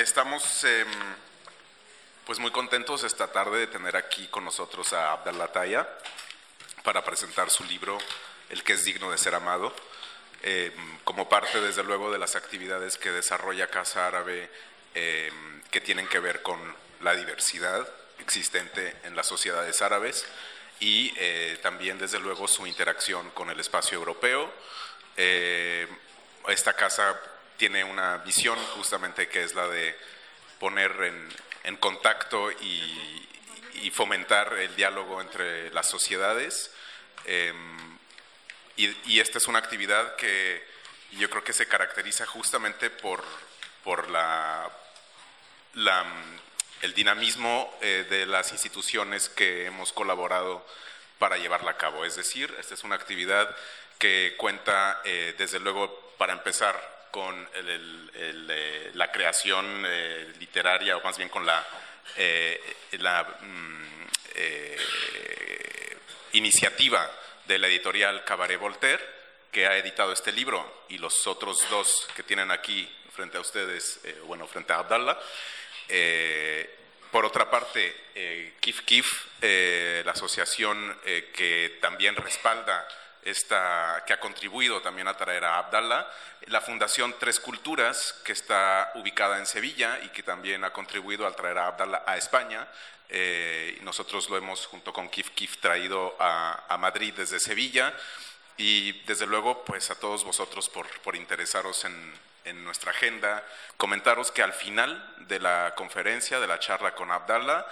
estamos em, pues muy contentos esta tarde de tener aquí con nosotros a Abdallah Taya para presentar su libro El que es digno de ser amado, em, como parte desde luego de las actividades que desarrolla Casa Árabe em, que tienen que ver con la diversidad existente en las sociedades árabes y eh, también desde luego su interacción con el espacio europeo. Eh, esta casa tiene una visión justamente que es la de poner en, contacto y, fomentar el diálogo entre las sociedades. Em, y, esta es una actividad que yo creo que se caracteriza justamente por, por la, el dinamismo eh, de las instituciones que hemos colaborado para llevarla a cabo. Es decir, esta es una actividad que cuenta, eh, desde luego, para empezar, con eh, la creación eh, literaria, o más bien con la, eh, mm, iniciativa de la editorial Cabaret Voltaire, que ha editado este libro, y los otros dos que tienen aquí frente a ustedes, bueno, frente a Abdallah. por otra parte, Kif Kif, la asociación que también respalda esta, que ha contribuido también a traer a Abdallah, la Fundación Tres Culturas, que está ubicada en Sevilla y que también ha contribuido a traer a Abdallah a España. Eh, nosotros lo hemos, junto con Kif Kif, traído a, Madrid desde Sevilla. Y desde luego, pues a todos vosotros por, por interesaros en, en nuestra agenda, comentaros que al final de la conferencia, de la charla con Abdallah,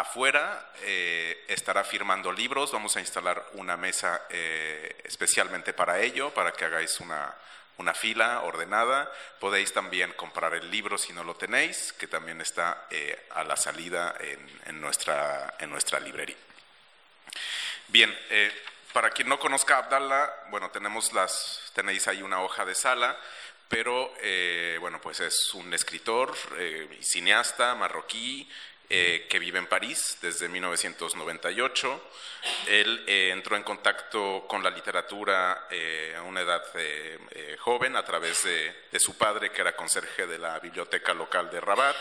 Afuera eh, estará firmando libros, vamos a instalar una mesa eh, especialmente para ello, para que hagáis una, fila ordenada. Podéis también comprar el libro si no lo tenéis, que también está eh, a la salida en, nuestra, en nuestra librería. Bien, para quien no conozca a Abdallah, bueno, tenemos las, tenéis ahí una hoja de sala, pero bueno, pues es un escritor, cineasta marroquí, eh, que vive en París desde 1998. Él eh, entró en contacto con la literatura eh, a una edad joven a través de, su padre, que era conserje de la biblioteca local de Rabat,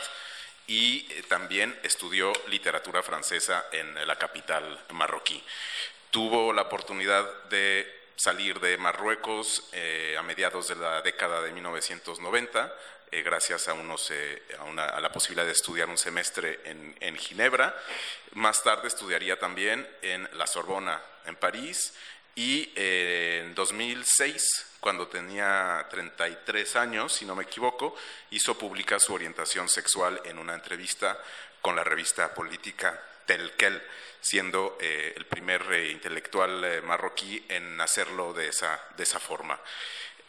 y también estudió literatura francesa en la capital marroquí. Tuvo la oportunidad de salir de Marruecos a mediados de la década de 1990 eh, gracias a, unos, eh, a, la posibilidad de estudiar un semestre en, Ginebra. Más tarde estudiaría también en la Sorbona, en París, y eh, en 2006, cuando tenía 33 años, si no me equivoco, hizo pública su orientación sexual en una entrevista con la revista política Telkel, siendo el primer intelectual marroquí en hacerlo de esa, de esa forma.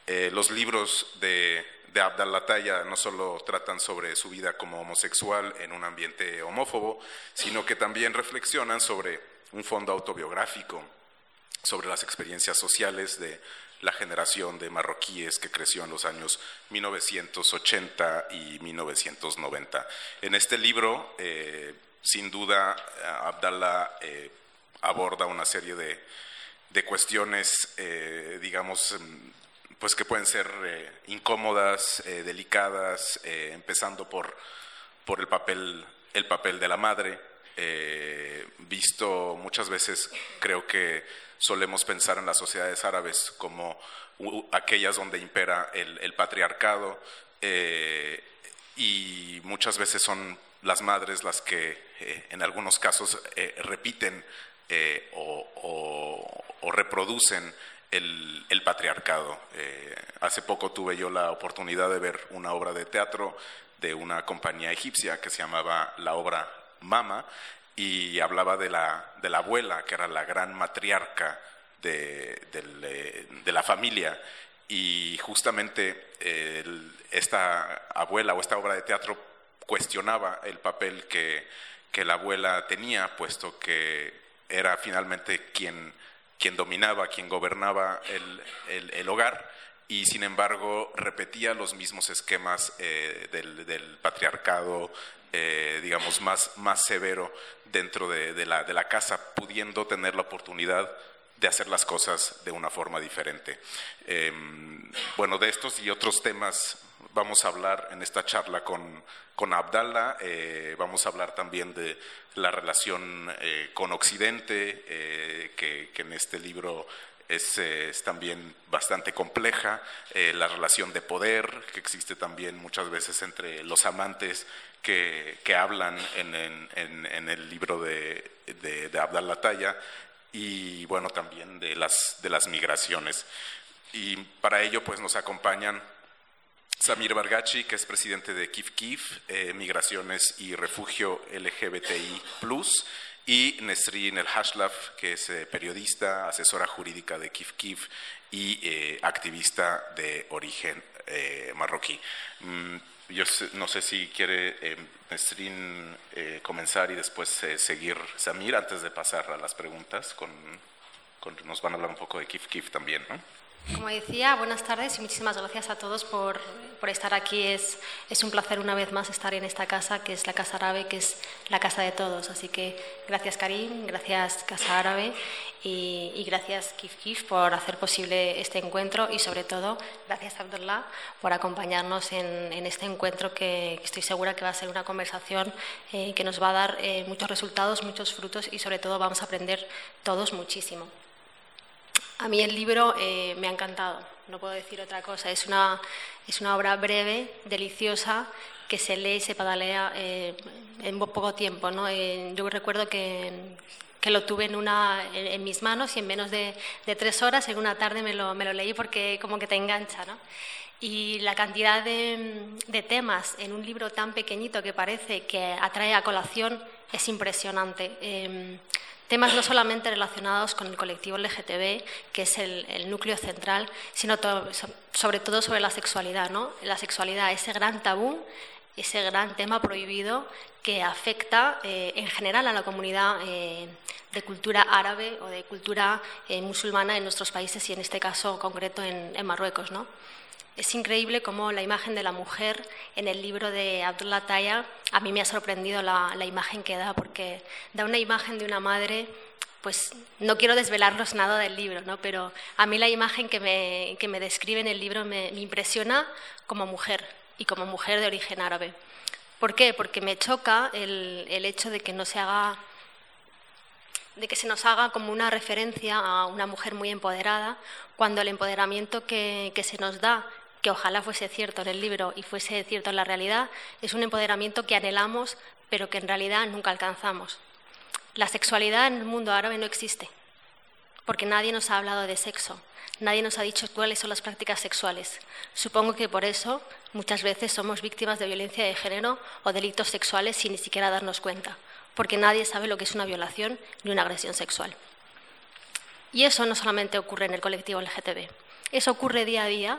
los libros de de Abdallah Taya no solo tratan sobre su vida como homosexual en un ambiente homófobo, sino que también reflexionan sobre un fondo autobiográfico, sobre las experiencias sociales de la generación de marroquíes que creció en los años 1980 y 1990. En este libro, eh, sin duda, Abdallah eh, aborda una serie de, de cuestiones, eh, digamos, pues que pueden ser eh, incómodas, eh, delicadas, eh, empezando por, por el, papel, el papel de la madre. visto muchas veces, creo que solemos pensar en las sociedades árabes como aquellas donde impera el, patriarcado y muchas veces son las madres las que en algunos casos repiten o, o reproducen el, patriarcado. Eh, hace poco tuve yo la oportunidad de ver una obra de teatro de una compañía egipcia que se llamaba la obra Mama y hablaba de la, abuela, que era la gran matriarca de, la familia. Y justamente esta abuela o esta obra de teatro cuestionaba el papel que la abuela tenía, puesto que era finalmente quien quien dominaba, quien gobernaba el, hogar y sin embargo repetía los mismos esquemas eh, del, patriarcado, eh, digamos, más, más severo dentro de, la, de, la, casa, pudiendo tener la oportunidad de hacer las cosas de una forma diferente. Em, bueno, de estos y otros temas vamos a hablar en esta charla con, con Abdallah, eh, vamos a hablar también de la relación eh, con Occidente, eh, que, en este libro es, también bastante compleja, la relación de poder que existe también muchas veces entre los amantes que, hablan en, en, el libro de, de, de Abdallah Taya y bueno, también de las, de las migraciones. Y para ello pues nos acompañan Samir Bargachi, que es presidente de Kif Kif, eh, Migraciones y Refugio LGBTI+, y Nesrin El Hashlaf, que es eh, periodista, asesora jurídica de Kif Kif y eh, activista de origen marroquí. Mm, yo no sé si quiere Nesrin comenzar y después seguir Samir antes de pasar a las preguntas. Con, con, nos van a hablar un poco de Kif Kif también, ¿no? Como decía, buenas tardes y muchísimas gracias a todos por, por, estar aquí. Es, es un placer una vez más estar en esta casa, que es la Casa Árabe, que es la casa de todos. Así que gracias Karim, gracias Casa Árabe y, y gracias Kif Kif por hacer posible este encuentro y sobre todo gracias Abdullah por acompañarnos en, en este encuentro que estoy segura que va a ser una conversación eh, que nos va a dar eh, muchos resultados, muchos frutos y sobre todo vamos a aprender todos muchísimo. A mí el libro eh, me ha encantado, no puedo decir otra cosa. Es una, es una obra breve, deliciosa, que se lee y se padalea eh, en poco tiempo. ¿no? Eh, yo recuerdo que, que, lo tuve en, una, en, mis manos y en menos de, de, tres horas, en una tarde me lo, me lo leí porque como que te engancha. ¿no? Y la cantidad de, de, temas en un libro tan pequeñito que parece que atrae a colación es impresionante temas no solamente relacionados con el colectivo LGTB, que es el, núcleo central, sino sobre todo sobre la sexualidad, ¿no? La sexualidad, ese gran tabú, ese gran tema prohibido que afecta eh, en general a la comunidad eh, de cultura árabe o de cultura eh, musulmana en nuestros países y en este caso concreto en, en Marruecos, ¿no? Es increíble cómo la imagen de la mujer en el libro de Abdullah Taya, a mí me ha sorprendido la, imagen que da, porque da una imagen de una madre, pues no quiero desvelarnos nada del libro, ¿no? pero a mí la imagen que me, que me describe en el libro me, impresiona como mujer y como mujer de origen árabe. ¿Por qué? Porque me choca el, el hecho de que no se haga de que se nos haga como una referencia a una mujer muy empoderada, cuando el empoderamiento que, que se nos da que ojalá fuese cierto en el libro y fuese cierto en la realidad, es un empoderamiento que anhelamos, pero que en realidad nunca alcanzamos. La sexualidad en el mundo árabe no existe, porque nadie nos ha hablado de sexo, nadie nos ha dicho cuáles son las prácticas sexuales. Supongo que por eso muchas veces somos víctimas de violencia de género o delitos sexuales sin ni siquiera darnos cuenta, porque nadie sabe lo que es una violación ni una agresión sexual. Y eso no solamente ocurre en el colectivo LGTB, eso ocurre día a día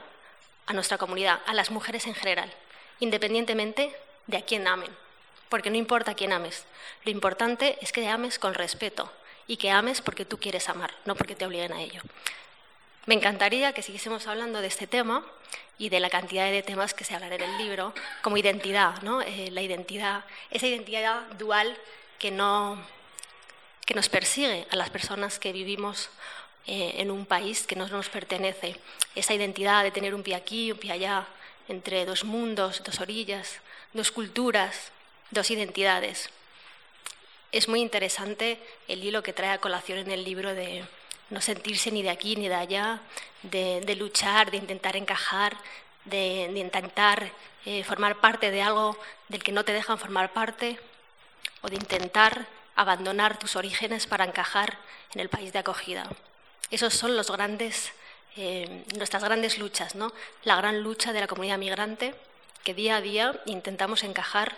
a nuestra comunidad, a las mujeres en general, independientemente de a quién amen. Porque no importa a quién ames, lo importante es que ames con respeto y que ames porque tú quieres amar, no porque te obliguen a ello. Me encantaría que siguiésemos hablando de este tema y de la cantidad de temas que se hablan en el libro, como identidad, ¿no? Eh, la identidad, esa identidad dual que, no, que nos persigue a las personas que vivimos eh, en un país que no nos pertenece. Esa identidad de tener un pie aquí, un pie allá, entre dos mundos, dos orillas, dos culturas, dos identidades. Es muy interesante el hilo que trae a colación en el libro de no sentirse ni de aquí ni de allá, de, luchar, de intentar encajar, de, intentar eh, formar parte de algo del que no te dejan formar parte, o de intentar abandonar tus orígenes para encajar en el país de acogida. Esos son los grandes, eh, nuestras grandes luchas, ¿no? La gran lucha de la comunidad migrante que día a día intentamos encajar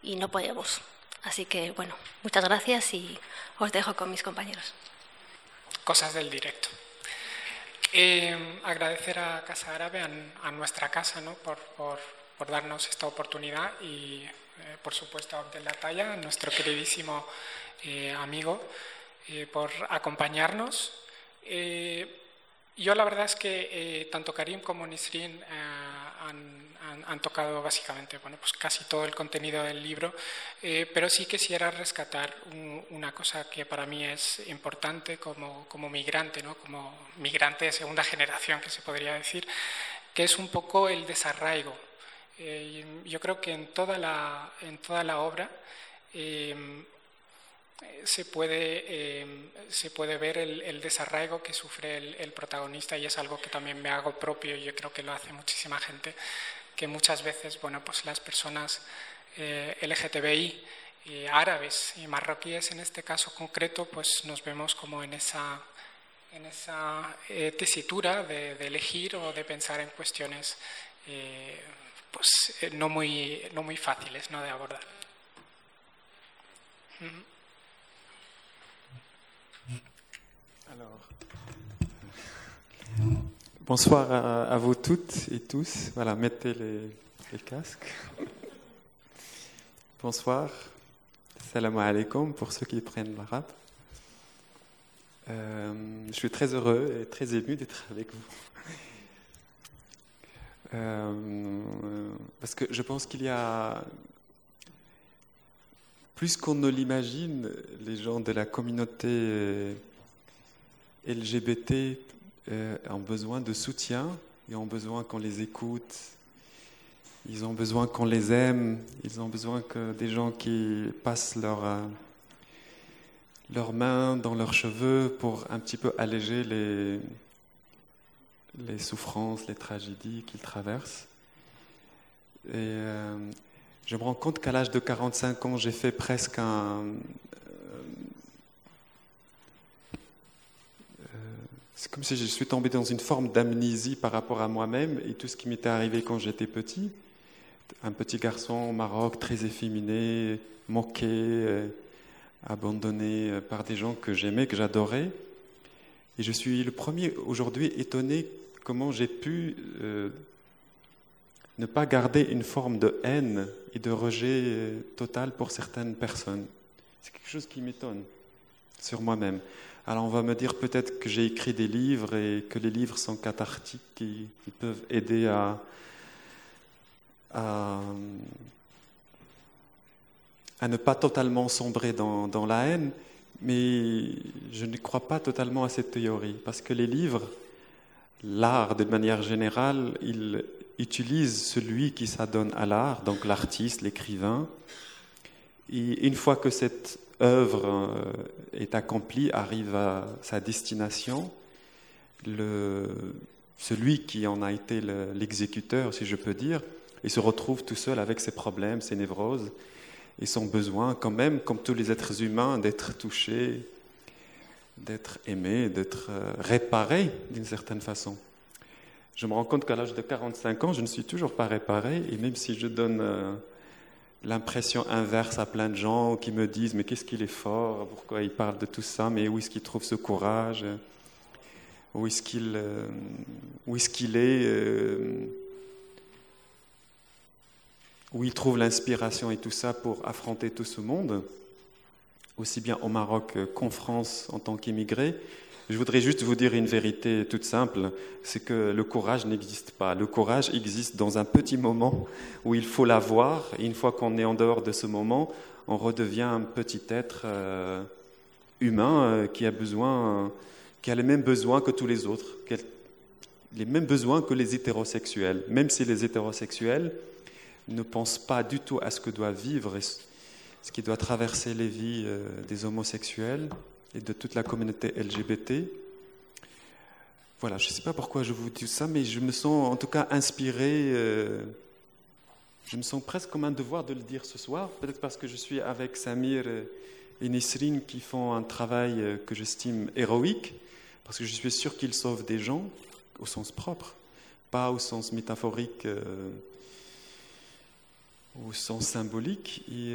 y no podemos. Así que, bueno, muchas gracias y os dejo con mis compañeros. Cosas del directo. Eh, agradecer a Casa Árabe, a, nuestra casa, ¿no? por, darnos esta oportunidad y, eh, por supuesto, a Abdel Talla, nuestro queridísimo amigo, por acompañarnos eh, yo la verdad es que eh, tanto Karim como Nisrin, eh, han, tocado básicamente bueno, pues casi todo el contenido del libro, pero sí quisiera rescatar una cosa que para mí es importante como, como migrante, ¿no? como migrante de segunda generación, que se podría decir, que es un poco el desarraigo. Yo creo que en toda la, en toda la obra se puede, se puede ver el, desarraigo que sufre el, protagonista y es algo que también me hago propio y yo creo que lo hace muchísima gente que muchas veces bueno, pues las personas eh, LGTBI y árabes y marroquíes en este caso concreto pues nos vemos como en esa, en esa eh, tesitura de, elegir o de pensar en cuestiones eh, pues, no, muy, no muy fáciles ¿no? de abordar. Bonsoir à, vous toutes et tous. Voilà, mettez les, casques. Bonsoir. Salam alaikum pour ceux qui prennent l'arabe. Euh, je suis très heureux et très ému d'être avec vous. Euh, parce que je pense qu'il y a, plus qu'on ne l'imagine, les gens de la communauté LGBT euh, ont besoin de soutien, ils ont besoin qu'on les écoute, ils ont besoin qu'on les aime, ils ont besoin que des gens qui passent leur, euh, leurs mains dans leurs cheveux pour un petit peu alléger les, les souffrances, les tragédies qu'ils traversent. Et euh, je me rends compte qu'à l'âge de 45 ans, j'ai fait presque un, C'est comme si je suis tombé dans une forme d'amnésie par rapport à moi-même et tout ce qui m'était arrivé quand j'étais petit. Un petit garçon au Maroc, très efféminé, moqué, euh, abandonné euh, par des gens que j'aimais, que j'adorais. Et je suis le premier aujourd'hui étonné comment j'ai pu euh, ne pas garder une forme de haine et de rejet total pour certaines personnes. C'est quelque chose qui m'étonne sur moi-même. Alors on va me dire peut-être que j'ai écrit des livres et que les livres sont cathartiques, qui, peuvent aider à, à, ne pas totalement sombrer dans, la haine, mais je ne crois pas totalement à cette théorie, parce que les livres, l'art de manière générale, il utilise celui qui s'adonne à l'art, donc l'artiste, l'écrivain, et une fois que cette œuvre euh, est accomplie, arrive à sa destination, celui qui en a été l'exécuteur, si je peux dire, il se retrouve tout seul avec ses problèmes, ses névroses et son besoin, quand même, comme tous les êtres humains, d'être touché, d'être aimé, d'être euh, réparé d'une certaine façon. Je me rends compte qu'à l'âge de 45 ans, je ne suis toujours pas réparé, et même si je donne euh, l'impression inverse à plein de gens qui me disent mais qu'est-ce qu'il est fort, pourquoi il parle de tout ça, mais où est-ce qu'il trouve ce courage, où est-ce qu'il euh, où est, qu'il est, euh, où il trouve l'inspiration et tout ça pour affronter tout ce monde, aussi bien au Maroc qu'en France en tant qu'immigré. Je voudrais juste vous dire une vérité toute simple, c'est que le courage n'existe pas. Le courage existe dans un petit moment où il faut l'avoir, et une fois qu'on est en dehors de ce moment, on redevient un petit être euh, humain euh, qui a besoin, qui a les mêmes besoins que tous les autres, les mêmes besoins que les hétérosexuels, même si les hétérosexuels ne pensent pas du tout à ce que doit vivre ce qui doit traverser les vies euh, des homosexuels et de toute la communauté LGBT. Voilà, je ne sais pas pourquoi je vous dis ça, mais je me sens en tout cas inspiré. Euh, je me sens presque comme un devoir de le dire ce soir, peut-être parce que je suis avec Samir et Nisrine qui font un travail euh, que j'estime héroïque, parce que je suis sûr qu'ils sauvent des gens au sens propre, pas au sens métaphorique, euh, au sens symbolique. Et,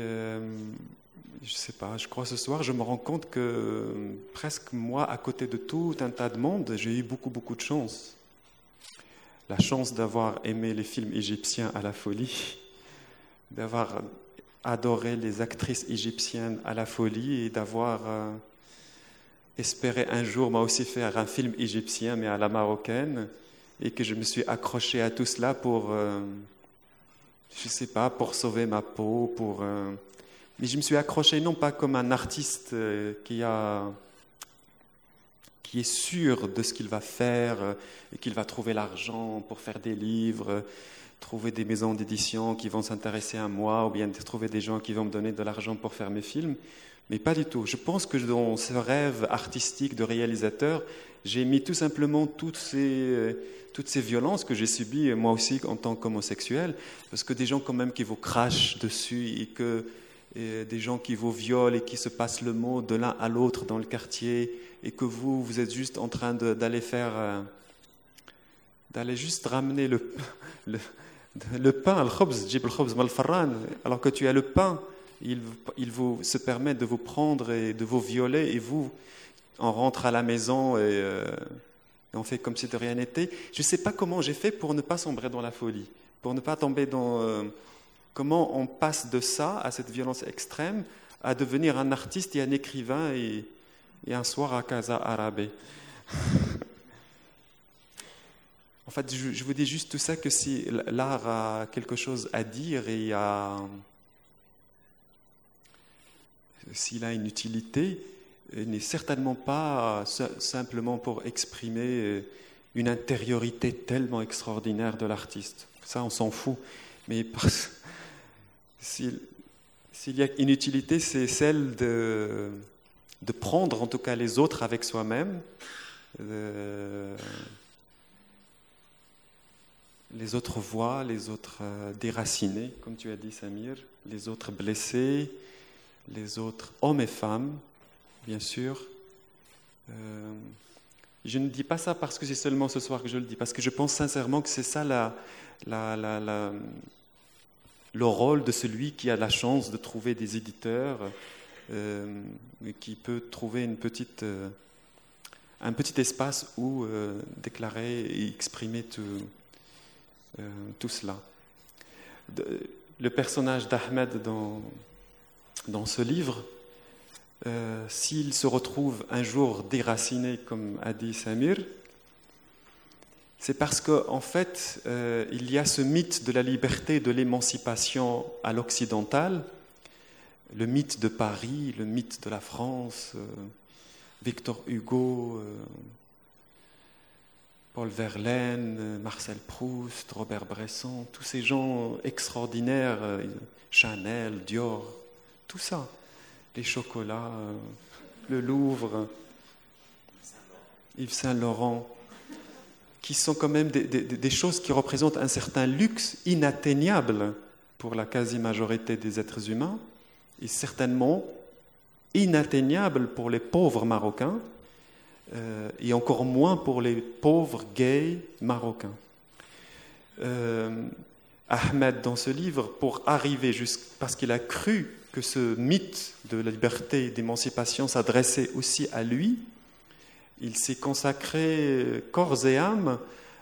je sais pas, je crois ce soir, je me rends compte que presque moi, à côté de tout un tas de monde, j'ai eu beaucoup, beaucoup de chance. La chance d'avoir aimé les films égyptiens à la folie, d'avoir adoré les actrices égyptiennes à la folie et d'avoir euh, espéré un jour moi aussi faire un film égyptien mais à la marocaine et que je me suis accroché à tout cela pour, euh, je sais pas, pour sauver ma peau, pour. euh, mais je me suis accroché non pas comme un artiste euh, qui a qui est sûr de ce qu'il va faire euh, et qu'il va trouver l'argent pour faire des livres, euh, trouver des maisons d'édition qui vont s'intéresser à moi ou bien trouver des gens qui vont me donner de l'argent pour faire mes films. Mais pas du tout. Je pense que dans ce rêve artistique de réalisateur, j'ai mis tout simplement toutes ces, toutes ces violences que j'ai subies, moi aussi en tant qu'homosexuel, parce que des gens quand même qui vous crachent dessus et que et des gens qui vous violent et qui se passent le mot de l'un à l'autre dans le quartier et que vous, vous êtes juste en train d'aller faire, euh, d'aller juste ramener le, le, pain, jib alors que tu as le pain, il, il vous se permet de vous prendre et de vous violer et vous, on rentre à la maison et, euh, on fait comme si de rien n'était. Je ne sais pas comment j'ai fait pour ne pas sombrer dans la folie, pour ne pas tomber dans... euh, comment on passe de ça, à cette violence extrême, à devenir un artiste et un écrivain et, un soir à Casa Arabe. en fait, je, vous dis juste tout ça que si l'art a quelque chose à dire et s'il a une utilité, il n'est certainement pas si- simplement pour exprimer une intériorité tellement extraordinaire de l'artiste. Ça, on s'en fout. Mais parce- s'il y a une utilité, c'est celle de, prendre en tout cas les autres avec soi-même, les autres voix, les autres euh, déracinés, comme tu as dit Samir, les autres blessés, les autres hommes et femmes, bien sûr. Euh, je ne dis pas ça parce que c'est seulement ce soir que je le dis, parce que je pense sincèrement que c'est ça la- le rôle de celui qui a la chance de trouver des éditeurs, euh, qui peut trouver euh, un petit espace où euh, déclarer et exprimer tout, cela. Le personnage d'Ahmed dans, dans ce livre, s'il se retrouve un jour déraciné, comme a dit Samir, c'est parce qu'en en fait, euh, il y a ce mythe de la liberté, de l'émancipation à l'occidental, le mythe de Paris, le mythe de la France, euh, Victor Hugo, euh, Paul Verlaine, Marcel Proust, Robert Bresson, tous ces gens extraordinaires, Chanel, Dior, tout ça, les chocolats, le Louvre, Yves Saint-Laurent qui sont quand même des, choses qui représentent un certain luxe inatteignable pour la quasi-majorité des êtres humains, et certainement inatteignable pour les pauvres Marocains, euh, et encore moins pour les pauvres gays marocains. Euh, Ahmed, dans ce livre, pour arriver jusqu'- parce qu'il a cru que ce mythe de la liberté et d'émancipation s'adressait aussi à lui, il s'est consacré corps et âme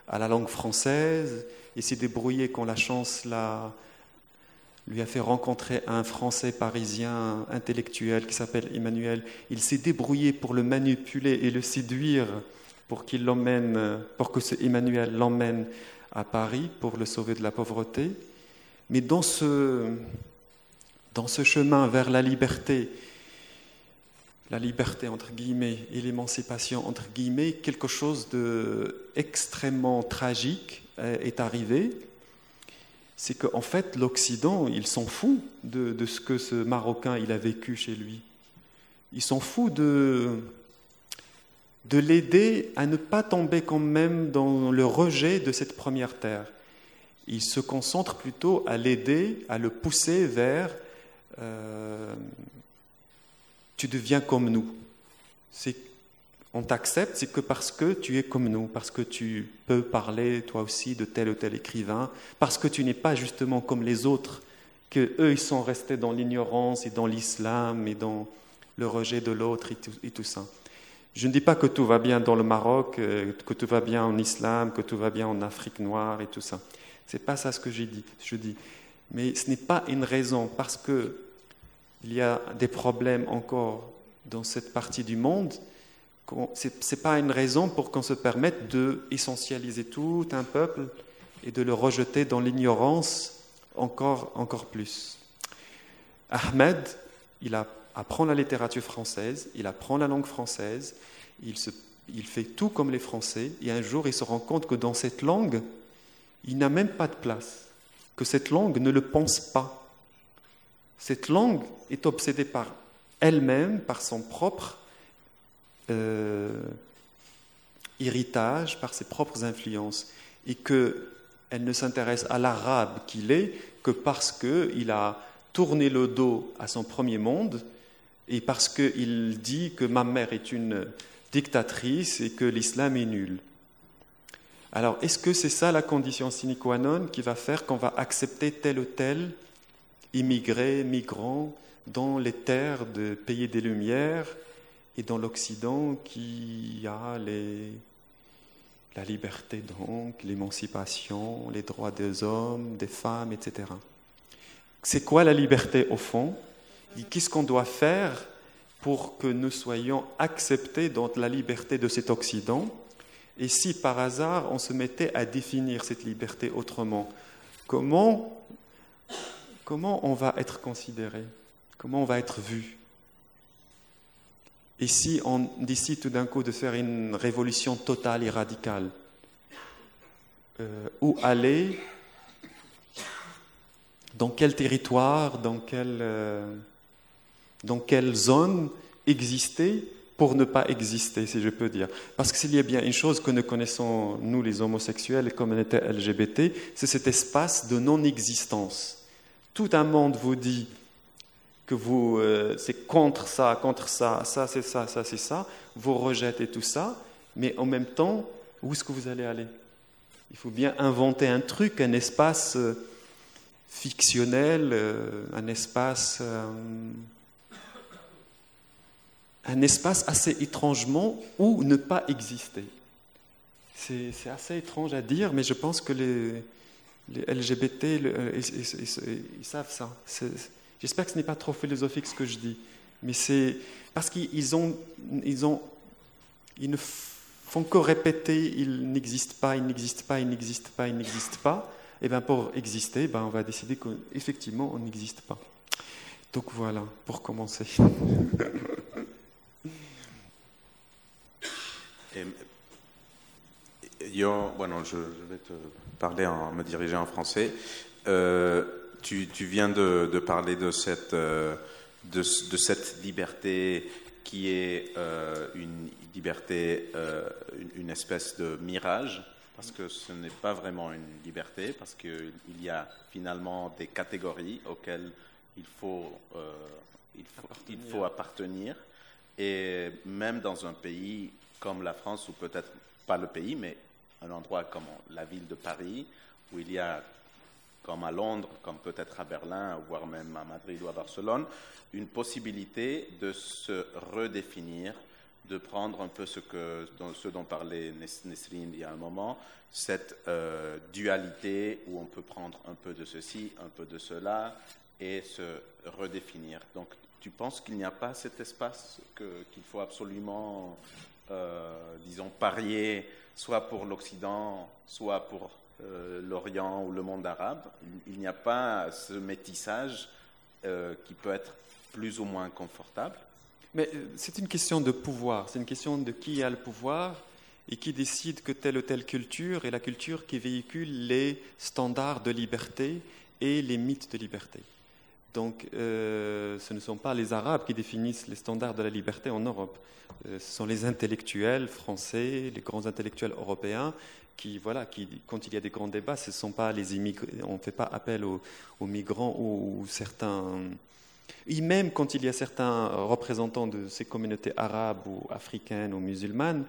à la langue française. Il s'est débrouillé quand la chance lui a fait rencontrer un Français parisien intellectuel qui s'appelle Emmanuel. Il s'est débrouillé pour le manipuler et le séduire pour qu'il l'emmène, pour que ce Emmanuel l'emmène à Paris pour le sauver de la pauvreté. Mais dans ce, dans ce chemin vers la liberté, la liberté entre guillemets et l'émancipation entre guillemets, quelque chose de extrêmement tragique euh, est arrivé. C'est qu'en fait, l'Occident, il s'en fout de, ce que ce Marocain a vécu chez lui. Il s'en fout de, de l'aider à ne pas tomber quand même dans le rejet de cette première terre. Il se concentre plutôt à l'aider, à le pousser vers euh, tu deviens comme nous. On t'accepte, c'est que parce que tu es comme nous, parce que tu peux parler toi aussi de tel ou tel écrivain, parce que tu n'es pas justement comme les autres, que eux ils sont restés dans l'ignorance et dans l'islam et dans le rejet de l'autre et tout, et tout ça. Je ne dis pas que tout va bien dans le Maroc, euh, que tout va bien en islam, que tout va bien en Afrique noire et tout ça. C'est pas ça ce que j'ai dit. Je dis, mais ce n'est pas une raison parce que il y a des problèmes encore dans cette partie du monde Ce n'est pas une raison pour qu'on se permette de essentialiser tout un peuple et de le rejeter dans l'ignorance encore, encore plus. Ahmed, il apprend la littérature française, il apprend la langue française, il, il fait tout comme les Français, et un jour il se rend compte que dans cette langue, il n'a même pas de place, que cette langue ne le pense pas. Cette langue est obsédée par elle-même, par son propre euh, héritage, par ses propres influences, et qu'elle ne s'intéresse à l'arabe qu'il est que parce qu'il a tourné le dos à son premier monde et parce qu'il dit que ma mère est une dictatrice et que l'islam est nul. Alors, est-ce que c'est ça la condition sine qua non qui va faire qu'on va accepter tel ou tel immigré, migrant dans les terres de pays des Lumières et dans l'Occident qui a la liberté donc, l'émancipation, les droits des hommes, des femmes, etc. C'est quoi la liberté au fond? Qu'est-ce qu'on doit faire pour que nous soyons acceptés dans la liberté de cet Occident? Et si par hasard on se mettait à définir cette liberté autrement, comment, comment on va être considéré? Comment on va être vu? Et si on décide tout d'un coup de faire une révolution totale et radicale euh, Où aller? Dans quel territoire, dans quelle, euh, dans quelle zone exister pour ne pas exister, si je peux dire? Parce que s'il y a bien une chose que nous connaissons, nous les homosexuels et communauté LGBT, c'est cet espace de non-existence. Tout un monde vous dit que vous, euh, c'est contre ça, contre ça, ça c'est ça, ça c'est ça, vous rejetez tout ça, mais en même temps, où est-ce que vous allez aller? Il faut bien inventer un truc, un espace... Euh, fictionnel, euh, un espace, un espace assez étrangement où ne pas exister. C'est assez étrange à dire, mais je pense que les, LGBT, euh, ils, savent ça. J'espère que ce n'est pas trop philosophique ce que je dis, mais c'est parce qu'ils ont, ils ont, ils ne font que répéter, il n'existe pas, il n'existe pas, il n'existe pas, il n'existe pas et bien pour exister, ben on va décider qu'effectivement on n'existe pas. Donc voilà, pour commencer. yo, je, vais te parler en me diriger en français. Euh, tu, tu, viens de, de, parler de cette, euh, de, de, cette liberté qui est euh, une liberté, une, une, espèce de mirage parce que ce n'est pas vraiment une liberté, parce qu'il y a finalement des catégories auxquelles il faut, il, faut, il faut, appartenir. Et même dans un pays comme la France, ou peut-être pas le pays, mais un endroit comme la ville de Paris, où il y a, comme à Londres, comme peut-être à Berlin, voire même à Madrid ou à Barcelone, une possibilité de se redéfinir de prendre un peu ce, que, ce dont parlait Nesrine il y a un moment, cette euh, dualité où on peut prendre un peu de ceci, un peu de cela et se redéfinir. Donc, tu penses qu'il n'y a pas cet espace qu'il faut absolument, euh, disons, parier, soit pour l'Occident, soit pour euh, l'Orient ou le monde arabe Il, n'y a pas ce métissage qui peut être plus ou moins confortable mais euh, c'est une question de pouvoir, c'est une question de qui a le pouvoir et qui décide que telle ou telle culture est la culture qui véhicule les standards de liberté et les mythes de liberté. Donc, euh, ce ne sont pas les Arabes qui définissent les standards de la liberté en Europe. Euh, ce sont les intellectuels français, les grands intellectuels européens, qui, voilà, qui, quand il y a des grands débats, ce ne sont pas les immigrés. On ne fait pas appel aux, migrants ou certains et même quand il y a certains représentants de ces communautés arabes ou africaines ou musulmanes,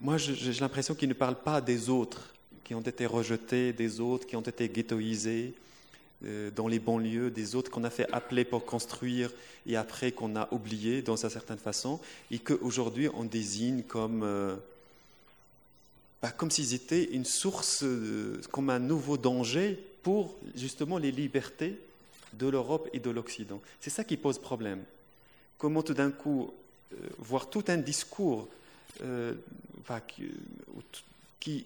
moi j'ai l'impression qu'ils ne parlent pas des autres qui ont été rejetés, des autres qui ont été ghettoisés euh, dans les banlieues, des autres qu'on a fait appeler pour construire et après qu'on a oublié dans une certaine façon, et qu'aujourd'hui on désigne comme, euh, bah, comme s'ils étaient une source, comme un nouveau danger pour justement les libertés de l'Europe et de l'Occident. C'est ça qui pose problème. comment tout d'un coup voir tout un discours qui,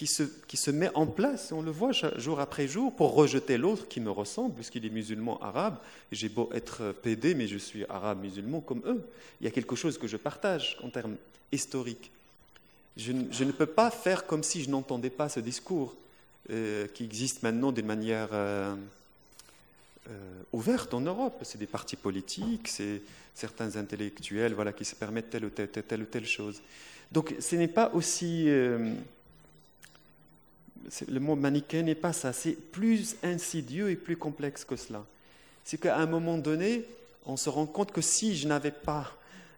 qui se, qui se met en place, on le voit jour après jour, pour rejeter l'autre qui me ressemble, puisqu'il est musulman arabe. J'ai beau être pédé, mais je suis arabe musulman comme eux. Il y a quelque chose que je partage en termes historiques. Je, ne peux pas faire comme si je n'entendais pas ce discours euh, qui existe maintenant d'une manière euh, euh, ouverte en Europe. C'est des partis politiques, c'est certains intellectuels voilà, qui se permettent telle ou telle, ou telle chose. Donc ce n'est pas aussi le mot manichéen n'est pas ça, c'est plus insidieux et plus complexe que cela. C'est qu'à un moment donné, on se rend compte que si je n'avais pas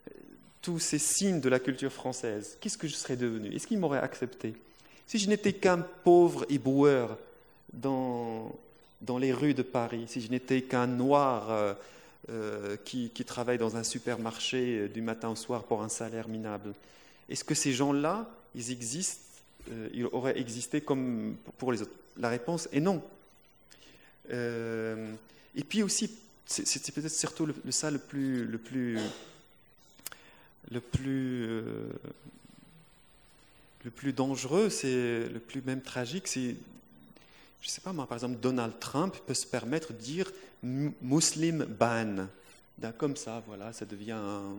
euh, tous ces signes de la culture française, qu'est-ce que je serais devenu? Est-ce qu'il m'aurait accepté? Si je n'étais qu'un pauvre éboueur dans, dans les rues de Paris, si je n'étais qu'un noir euh, euh, qui, travaille dans un supermarché du matin au soir pour un salaire minable, est-ce que ces gens-là, ils existent euh, il aurait existé comme pour les autres La réponse est non. Euh, et puis aussi, c'est peut-être surtout ça le plus, le plus, le plus, euh, le plus dangereux, c'est le plus même tragique, c'est, je ne sais pas moi, par exemple, Donald Trump peut se permettre de dire Muslim ban, comme ça, voilà, ça devient un,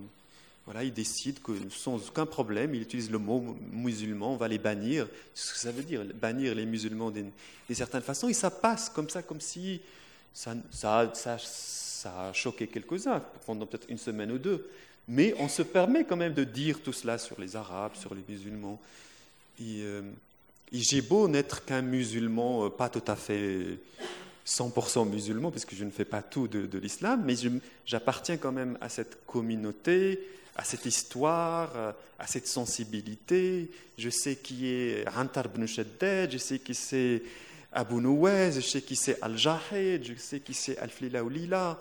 voilà, il décide que sans aucun problème, il utilise le mot musulman, on va les bannir. Ce que ça veut dire, bannir les musulmans d'une certaine façon, et ça passe comme ça, comme si ça, ça, ça, a choqué quelques-uns pendant peut-être une semaine ou deux. Mais on se permet quand même de dire tout cela sur les Arabes, sur les musulmans. Et, euh, j'ai beau n'être qu'un musulman, euh, pas tout à fait 100% musulman, parce que je ne fais pas tout de l'islam, mais j'appartiens quand même à cette communauté, à cette histoire, à cette sensibilité. Je sais qui est Antar ibn Shaddad, je sais qui c'est Abu Nouwez, je sais qui c'est Al-Jahid, je sais qui c'est Al-Flila ou Lila.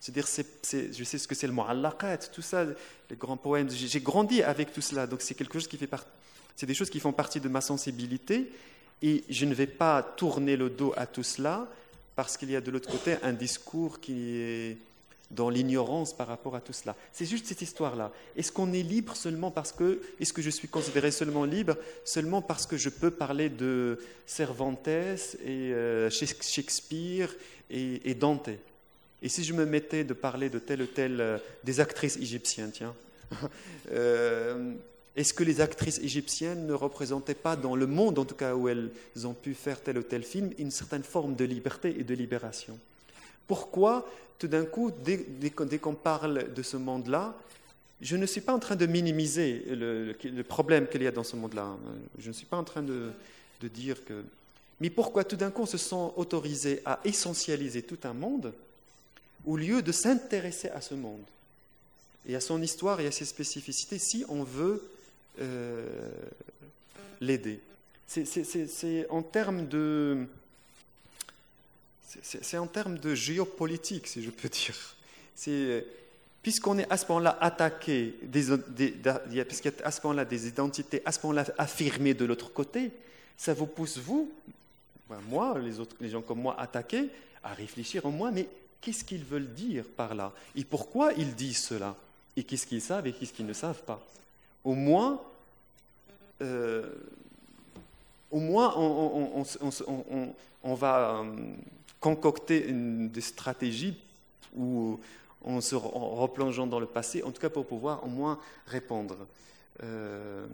C'est-à-dire, je sais ce que c'est le Mu'allaqat, tout ça, les grands poèmes. J'ai grandi avec tout cela, donc c'est quelque chose qui fait partie. C'est des choses qui font partie de ma sensibilité, et je ne vais pas tourner le dos à tout cela parce qu'il y a de l'autre côté un discours qui est dans l'ignorance par rapport à tout cela. C'est juste cette histoire-là. Est-ce qu'on est libre seulement parce que, est-ce que je suis considéré seulement libre seulement parce que je peux parler de Cervantes et euh, Shakespeare et, Dante? Et si je me mettais de parler de telle ou telle euh, des actrices égyptiennes, tiens, euh, est-ce que les actrices égyptiennes ne représentaient pas dans le monde, en tout cas où elles ont pu faire tel ou tel film, une certaine forme de liberté et de libération? Pourquoi, tout d'un coup, dès, qu'on parle de ce monde-là, je ne suis pas en train de minimiser le, problème qu'il y a dans ce monde-là. Je ne suis pas en train de, dire que... Mais pourquoi tout d'un coup on se sent autorisé à essentialiser tout un monde au lieu de s'intéresser à ce monde et à son histoire et à ses spécificités si on veut euh, l'aider? C'est en termes de c'est en termes de géopolitique, si je peux dire. Puisqu'on est à ce moment-là attaqué, puisqu'il y a à ce moment-là des identités, à ce moment-là affirmées de l'autre côté, ça vous pousse, vous, ben, moi, les, gens comme moi attaqués, à réfléchir en moi, mais qu'est-ce qu'ils veulent dire par là? Et pourquoi ils disent cela? Et qu'est-ce qu'ils savent et qu'est-ce qu'ils ne savent pas? Au moins, euh, au moins on, on va euh, concocter des stratégies où, en se replongeant dans le passé, en tout cas pour pouvoir au moins répondre. Euh,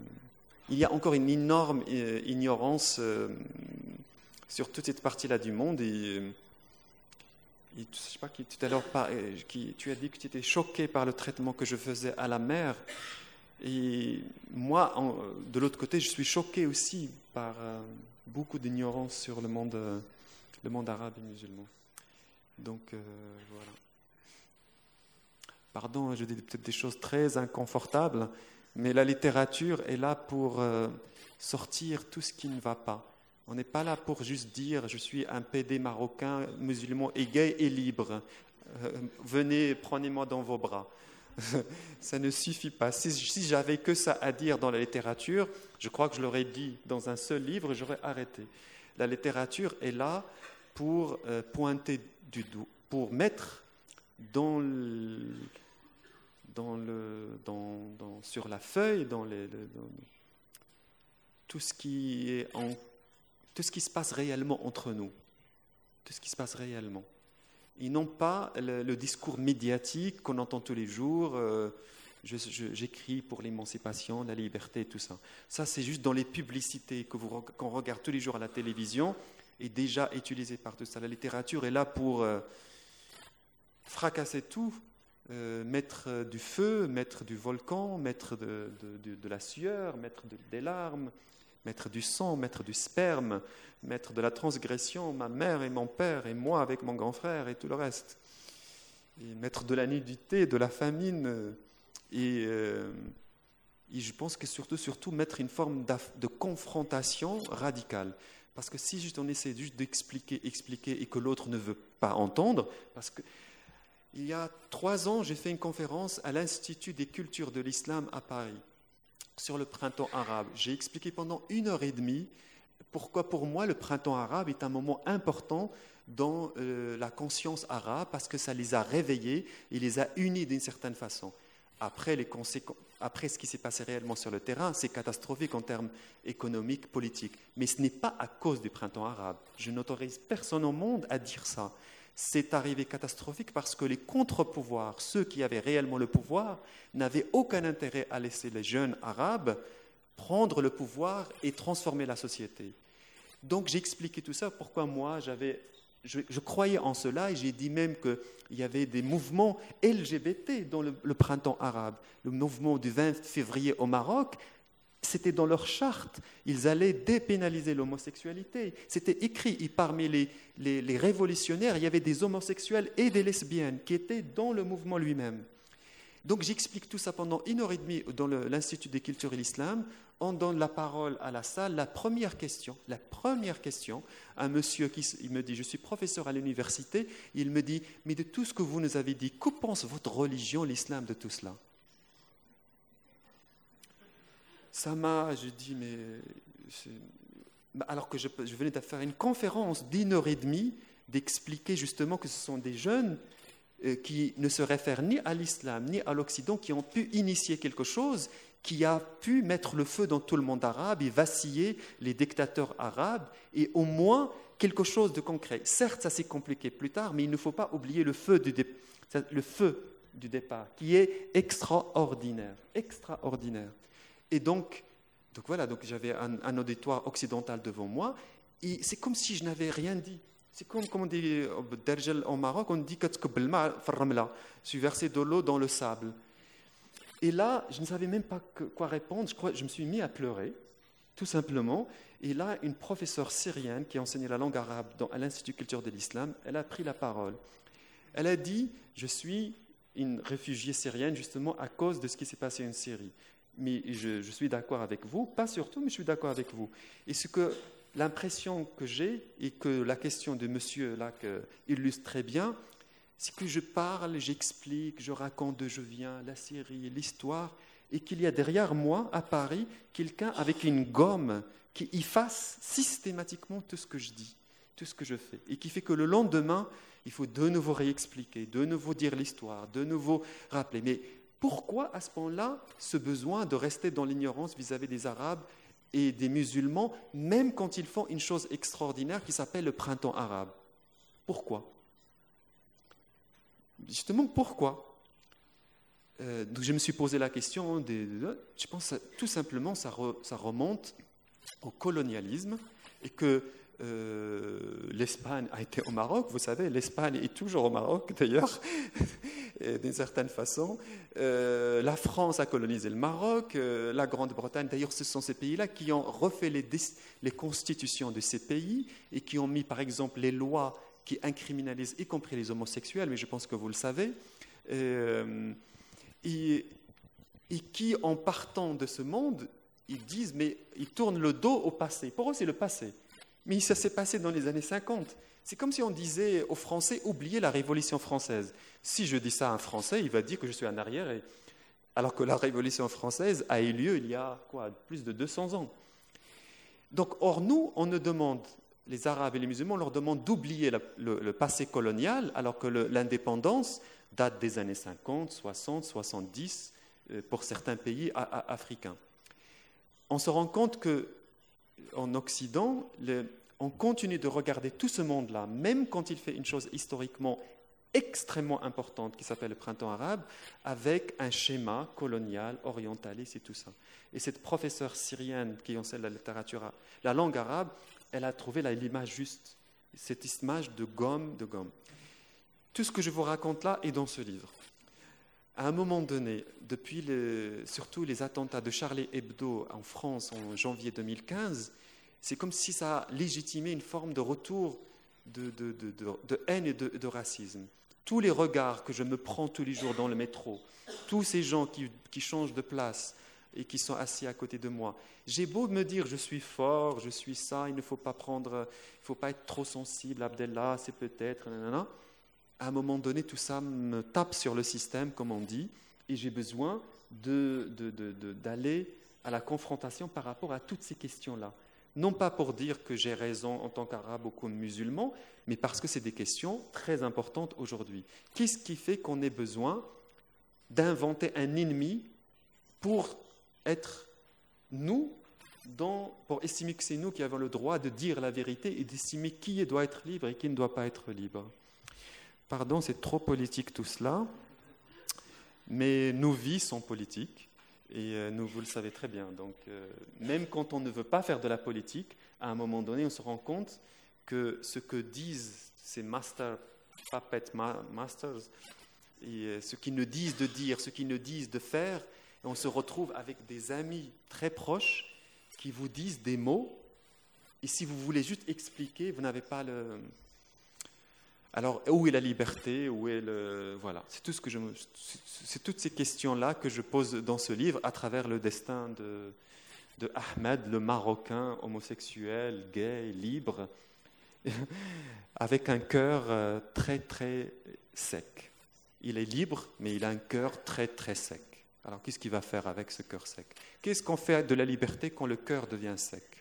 il y a encore une énorme euh, ignorance euh, sur toute cette partie-là du monde. Et, je sais pas qui tout à l'heure, tu as dit que tu étais choqué par le traitement que je faisais à la mer. Et moi, de l'autre côté, je suis choqué aussi par beaucoup d'ignorance sur le monde monde arabe et musulman. Donc euh, voilà. Pardon, je dis peut-être des choses très inconfortables, mais la littérature est là pour euh, sortir tout ce qui ne va pas. On n'est pas là pour juste dire je suis un PD marocain, musulman et gay et libre. Euh, venez, prenez-moi dans vos bras. ça ne suffit pas. Si, si j'avais que ça à dire dans la littérature, je crois que je l'aurais dit dans un seul livre, j'aurais arrêté. La littérature est là pour euh, pointer du doigt, pour mettre sur la feuille, tout, ce qui se passe réellement entre nous, tout ce qui se passe réellement. Ils n'ont pas le, discours médiatique qu'on entend tous les jours. Euh, j'écris pour l'émancipation, la liberté, tout ça. Ça, c'est juste dans les publicités qu'on regarde tous les jours à la télévision et déjà utilisé par tout ça. La littérature est là pour euh, fracasser tout, euh, mettre du feu, mettre du volcan, mettre de, la sueur, mettre des larmes, mettre du sang, mettre du sperme, mettre de la transgression, ma mère et mon père et moi avec mon grand frère et tout le reste. Et mettre de la nudité, de la famine. Et, euh, et je pense que surtout, surtout mettre une forme de confrontation radicale. Parce que si juste on essaie juste d'expliquer, expliquer et que l'autre ne veut pas entendre, parce que il y a trois ans, j'ai fait une conférence à l'Institut des cultures de l'islam à Paris sur le printemps arabe. J'ai expliqué pendant une heure et demie pourquoi pour moi le printemps arabe est un moment important dans euh, la conscience arabe parce que ça les a réveillés et les a unis d'une certaine façon. Après, les après ce qui s'est passé réellement sur le terrain, c'est catastrophique en termes économiques, politiques. Mais ce n'est pas à cause du printemps arabe. Je n'autorise personne au monde à dire ça. C'est arrivé catastrophique parce que les contre-pouvoirs, ceux qui avaient réellement le pouvoir, n'avaient aucun intérêt à laisser les jeunes arabes prendre le pouvoir et transformer la société. Donc j'ai expliqué tout ça, pourquoi moi j'avais je, croyais en cela et j'ai dit même qu'il y avait des mouvements LGBT dans le, printemps arabe. Le mouvement du 20 février au Maroc, c'était dans leur charte. Ils allaient dépénaliser l'homosexualité. C'était écrit. Parmi les, les, révolutionnaires, il y avait des homosexuels et des lesbiennes qui étaient dans le mouvement lui-même. Donc j'explique tout ça pendant une heure et demie dans l'Institut des cultures et l'islam. On donne la parole à la salle. La première question, la première question, un monsieur qui il me dit, je suis professeur à l'université, il me dit, mais de tout ce que vous nous avez dit, que pense votre religion, l'islam, de tout cela? Ça m'a, je dis, mais... Alors que je, je venais de faire une conférence d'une heure et demie, d'expliquer justement que ce sont des jeunes qui ne se réfèrent ni à l'islam ni à l'Occident, qui ont pu initier quelque chose qui a pu mettre le feu dans tout le monde arabe et vaciller les dictateurs arabes, et au moins quelque chose de concret. Certes, ça s'est compliqué plus tard, mais il ne faut pas oublier le feu du, le feu du départ, qui est extraordinaire, extraordinaire. Et donc, donc voilà, donc j'avais un auditoire occidental devant moi, et c'est comme si je n'avais rien dit. C'est comme, on dit au Maroc, on dit suis versé de l'eau dans le sable. Et là, je ne savais même pas quoi répondre. Je, me suis mis à pleurer, tout simplement. Et là, une professeure syrienne qui enseignait la langue arabe à l'Institut culture de l'islam, elle a pris la parole. Elle a dit Je suis une réfugiée syrienne justement à cause de ce qui s'est passé en Syrie. Mais je, je suis d'accord avec vous, pas surtout, mais je suis d'accord avec vous. Et ce que l'impression que j'ai, et que la question de monsieur là illustre très bien, c'est que je parle, j'explique, je raconte d'où je viens, la Syrie, l'histoire, et qu'il y a derrière moi, à Paris, quelqu'un avec une gomme qui efface systématiquement tout ce que je dis, tout ce que je fais, et qui fait que le lendemain, il faut de nouveau réexpliquer, de nouveau dire l'histoire, de nouveau rappeler. Mais pourquoi à ce point-là ce besoin de rester dans l'ignorance vis-à-vis des Arabes et des musulmans, même quand ils font une chose extraordinaire qui s'appelle le printemps arabe. Pourquoi? Justement, pourquoi? Euh, donc je me suis posé la question, je pense tout simplement ça, ça remonte au colonialisme et que euh, L'Espagne a été au Maroc, vous savez, l'Espagne est toujours au Maroc d'ailleurs, d'une certaine façon. Euh, la France a colonisé le Maroc, euh, la Grande-Bretagne, d'ailleurs ce sont ces pays-là qui ont refait les, les, constitutions de ces pays et qui ont mis par exemple les lois qui incriminalisent y compris les homosexuels, mais je pense que vous le savez, et, et qui en partant de ce monde, ils disent, mais ils tournent le dos au passé. Pour eux c'est le passé. Mais ça s'est passé dans les années 50. C'est comme si on disait aux Français, oubliez la Révolution française. Si je dis ça à un Français, il va dire que je suis en arrière, alors que la Révolution française a eu lieu il y a quoi, plus de 200 ans. Donc, or, nous, on ne demande les Arabes et les musulmans, on leur demande d'oublier le, passé colonial, alors que l'indépendance date des années 50, 60, 70 pour certains pays africains. On se rend compte que en Occident, on continue de regarder tout ce monde-là, même quand il fait une chose historiquement extrêmement importante qui s'appelle le printemps arabe, avec un schéma colonial, orientaliste et tout ça. Et cette professeure syrienne qui enseigne la littérature, la langue arabe, elle a trouvé l'image juste, cette image de gomme, de gomme. Tout ce que je vous raconte là est dans ce livre. À un moment donné, depuis surtout les attentats de Charlie Hebdo en France en janvier 2015, c'est comme si ça a légitimé une forme de retour de, haine et de, racisme. Tous les regards que je me prends tous les jours dans le métro, tous ces gens qui, qui changent de place, et qui sont assis à côté de moi. J'ai beau me dire je suis fort, je suis ça, il ne faut pas prendre, il faut pas être trop sensible, Abdallah, c'est peut-être, À un moment donné, tout ça me tape sur le système, comme on dit, et j'ai besoin d'aller de, de, à la confrontation par rapport à toutes ces questions-là. Non pas pour dire que j'ai raison en tant qu'arabe ou comme musulman, mais parce que c'est des questions très importantes aujourd'hui. Qu'est-ce qui fait qu'on ait besoin d'inventer un ennemi pour être nous, pour estimer que c'est nous qui avons le droit de dire la vérité et d'estimer qui doit être libre et qui ne doit pas être libre? Pardon, c'est trop politique tout cela, mais nos vies sont politiques et euh, nous, vous le savez très bien. Donc, euh, même quand on ne veut pas faire de la politique, à un moment donné, on se rend compte que ce que disent ces master, puppet masters, et euh, ce qu'ils nous disent de dire, ce qu'ils nous disent de faire, on se retrouve avec des amis très proches qui vous disent des mots, et si vous voulez juste expliquer, vous n'avez pas le... Alors, où est la liberté? Où est le... Voilà, c'est tout ce que je C'est toutes ces questions-là que je pose dans ce livre à travers le destin de, de Ahmed, le Marocain homosexuel, gay, libre, avec un cœur euh, très, très sec. Il est libre, mais il a un cœur très, très sec. Alors qu'est-ce qu'il va faire avec ce cœur sec? Qu'est-ce qu'on fait de la liberté quand le cœur devient sec?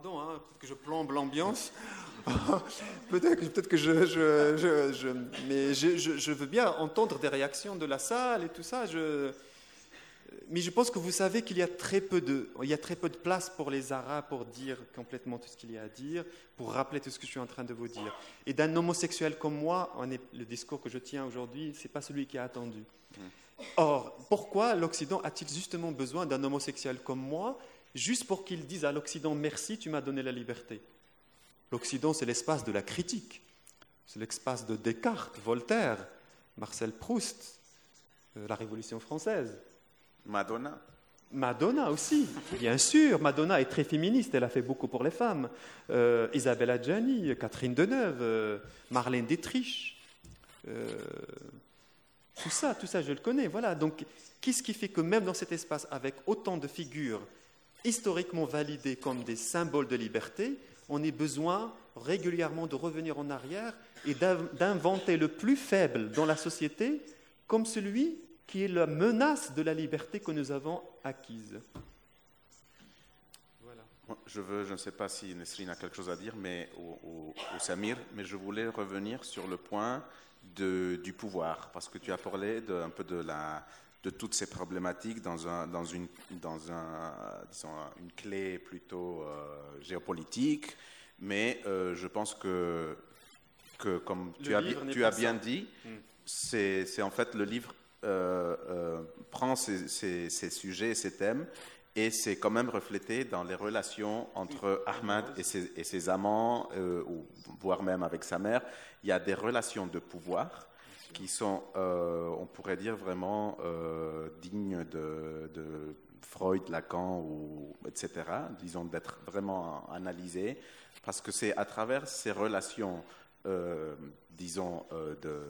Pardon, hein, peut-être que je plombe l'ambiance. peut-être que, je, je, mais je, veux bien entendre des réactions de la salle et tout ça. Mais je pense que vous savez qu'il y a très peu de, il y a très peu de place pour les Arabes pour dire complètement tout ce qu'il y a à dire, pour rappeler tout ce que je suis en train de vous dire. Et d'un homosexuel comme moi, on est, le discours que je tiens aujourd'hui, c'est pas celui qui est attendu. Or, pourquoi l'Occident a-t-il justement besoin d'un homosexuel comme moi, juste pour qu'il dise à l'Occident merci, tu m'as donné la liberté L'Occident, c'est l'espace de la critique, c'est l'espace de Descartes, Voltaire, Marcel Proust, euh, la Révolution française. Madonna. Madonna aussi, bien sûr. Madonna est très féministe, elle a fait beaucoup pour les femmes. Euh, Isabelle Adjani, Catherine Deneuve, euh, Marlène Dietrich. Euh, tout ça, tout ça, je le connais. Voilà. Donc, qu'est-ce qui fait que même dans cet espace, avec autant de figures historiquement validées comme des symboles de liberté, on ait besoin régulièrement de revenir en arrière et d'inventer le plus faible dans la société comme celui qui est la menace de la liberté que nous avons acquise. Voilà. Je veux, je ne sais pas si Nesrine a quelque chose à dire, mais au, Samir, mais je voulais revenir sur le point de, du pouvoir, parce que tu as parlé de, un peu de la, de toutes ces problématiques dans, un, dans, une, dans un, disons, une clé plutôt euh, géopolitique, mais euh, je pense que, que comme tu as, tu as bien dit, hmm. c'est en fait le livre euh, prend ces, sujets et ces thèmes et c'est quand même reflété dans les relations entre Ahmed et ses, amants, euh, ou voire même avec sa mère. Il y a des relations de pouvoir qui sont, on pourrait dire, vraiment dignes de, Freud, Lacan, ou, etc., disons, d'être vraiment analysées, parce que c'est à travers ces relations, disons, de,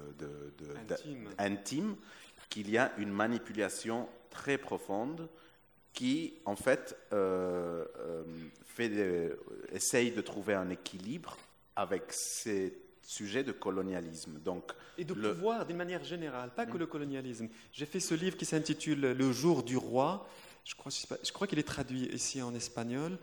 intimes qu'il y a une manipulation très profonde qui, en fait, euh, euh, fait essaye de trouver un équilibre avec ces sujets de colonialisme. Donc, et de pouvoir d'une manière générale, pas que le colonialisme. J'ai fait ce livre qui s'intitule Le jour du roi. Je crois, je crois qu'il est traduit ici en espagnol.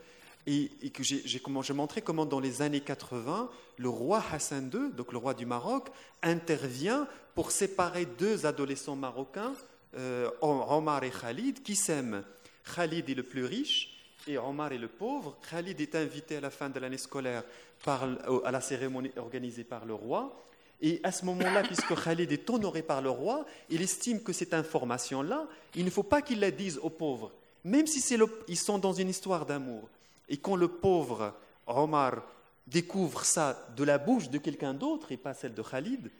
et, que j'ai montré comment dans les années 80, le roi Hassan II, donc le roi du Maroc, intervient pour séparer deux adolescents marocains, euh, Omar et Khalid, qui s'aiment. Khalid est le plus riche et Omar est le pauvre. Khalid est invité à la fin de l'année scolaire à la cérémonie organisée par le roi. Et à ce moment-là, puisque Khalid est honoré par le roi, il estime que cette information-là, il ne faut pas qu'il la dise aux pauvres, même si ils sont dans une histoire d'amour. Et quand le pauvre Omar découvre ça de la bouche de quelqu'un d'autre et pas celle de Khalid,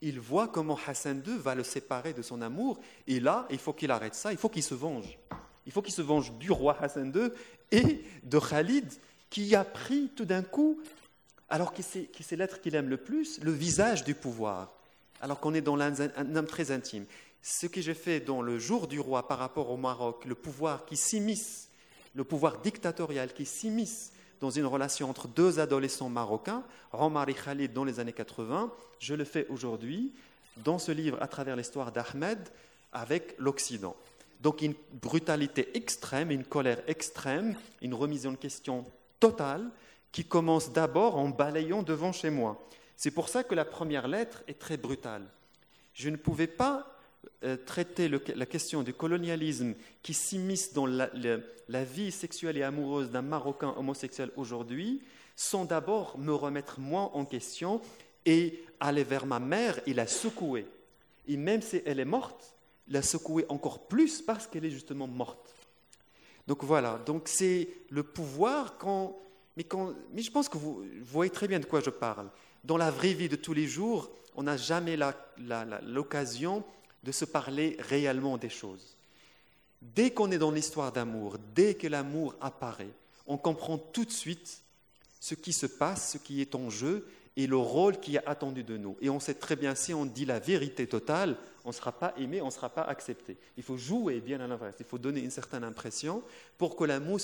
il voit comment Hassan II va le séparer de son amour. Et là, il faut qu'il arrête ça, il faut qu'il se venge. Il faut qu'il se venge du roi Hassan II et de Khalid qui a pris tout d'un coup, alors que c'est l'être qu'il aime le plus, le visage du pouvoir, alors qu'on est dans un homme très intime. Ce que j'ai fait dans le jour du roi par rapport au Maroc, le pouvoir qui s'immisce le pouvoir dictatorial qui s'immisce dans une relation entre deux adolescents marocains, Omar et Khalid dans les années 80, je le fais aujourd'hui dans ce livre à travers l'histoire d'Ahmed avec l'Occident. Donc une brutalité extrême, une colère extrême, une remise en question totale qui commence d'abord en balayant devant chez moi. C'est pour ça que la première lettre est très brutale. Je ne pouvais pas euh, traiter la question du colonialisme qui s'immisce dans la, vie sexuelle et amoureuse d'un Marocain homosexuel aujourd'hui, sans d'abord me remettre moi en question et aller vers ma mère et la secouer. Et même si elle est morte, la secouer encore plus parce qu'elle est justement morte. Donc voilà, donc c'est le pouvoir quand mais, je pense que vous, voyez très bien de quoi je parle. Dans la vraie vie de tous les jours, on n'a jamais l'occasion de se parler réellement des choses. Dès qu'on est dans l'histoire d'amour, dès que l'amour apparaît, on comprend tout de suite ce qui se passe, ce qui est en jeu et le rôle qui est attendu de nous. Et on sait très bien, si on dit la vérité totale, on ne sera pas aimé, on ne sera pas accepté. Il faut jouer bien à l'inverse, il faut donner une certaine impression pour que l'amour,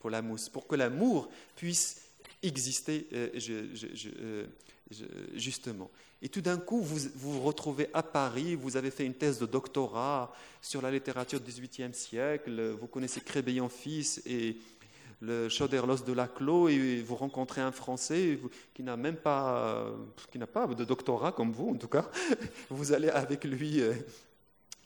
pour pour que l'amour puisse exister euh, euh, justement. Et tout d'un coup, vous, vous retrouvez à Paris, vous avez fait une thèse de doctorat sur la littérature du XVIIIe siècle, vous connaissez Crébillon-Fils et le Chauderlos de Laclos, et vous rencontrez un Français qui n'a même pas, qui n'a pas de doctorat comme vous, en tout cas. Vous allez avec lui, euh,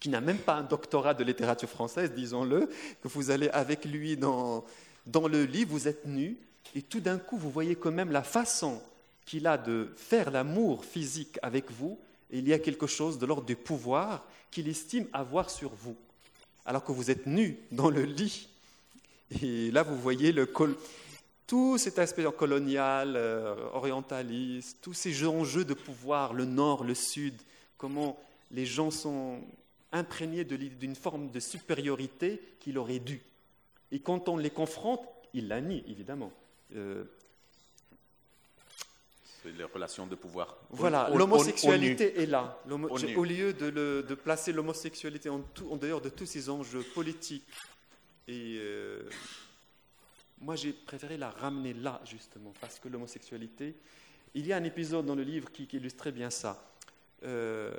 qui n'a même pas un doctorat de littérature française, disons-le, que vous allez avec lui dans, dans le lit, vous êtes nu, et tout d'un coup, vous voyez quand même la façon qu'il a de faire l'amour physique avec vous, et il y a quelque chose de l'ordre du pouvoir qu'il estime avoir sur vous, alors que vous êtes nu dans le lit. Et là, vous voyez le tout cet aspect colonial, euh, orientaliste, tous ces enjeux de pouvoir, le nord, le sud, comment les gens sont imprégnés d'une forme de supériorité qu'il aurait dû. Et quand on les confronte, ils la nient, évidemment. Euh, les relations de pouvoir. Voilà, l'homosexualité est là. Au lieu de, placer l'homosexualité en, dehors de tous ces enjeux politiques, et euh, moi j'ai préféré la ramener là, justement, parce que l'homosexualité, il y a un épisode dans le livre qui, illustre très bien ça. Euh,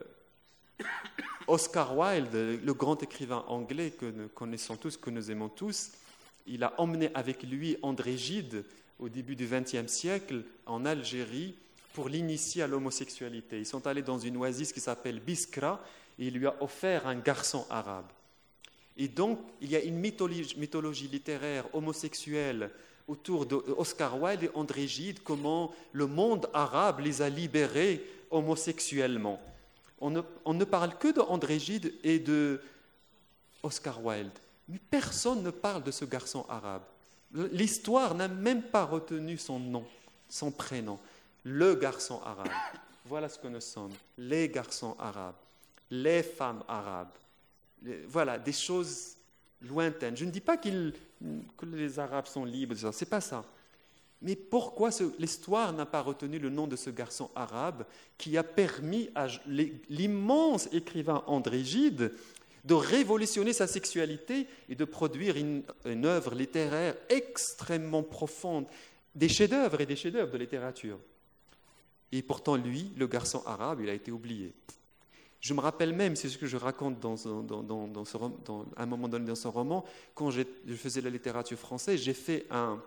Oscar Wilde, le grand écrivain anglais que nous connaissons tous, que nous aimons tous, il a emmené avec lui André Gide, au début du XXe siècle en Algérie pour l'initier à l'homosexualité. Ils sont allés dans une oasis qui s'appelle Biskra et il lui a offert un garçon arabe. Et donc, il y a une mythologie, littéraire homosexuelle autour d'Oscar Wilde et André Gide, comment le monde arabe les a libérés homosexuellement. On ne, parle que d'André Gide et de Oscar Wilde, mais personne ne parle de ce garçon arabe. L'histoire n'a même pas retenu son nom, son prénom. Le garçon arabe. Voilà ce que nous sommes. Les garçons arabes. Les femmes arabes. Voilà, des choses lointaines. Je ne dis pas que les Arabes sont libres, ce n'est pas ça. Mais pourquoi l'histoire n'a pas retenu le nom de ce garçon arabe qui a permis à l'immense écrivain André Gide de révolutionner sa sexualité et de produire une, œuvre littéraire extrêmement profonde, des chefs-d'œuvre et des chefs-d'œuvre de littérature. Et pourtant, lui, le garçon arabe, il a été oublié. Je me rappelle même, c'est ce que je raconte dans, un moment donné dans son roman, quand je faisais la littérature française, j'ai fait un,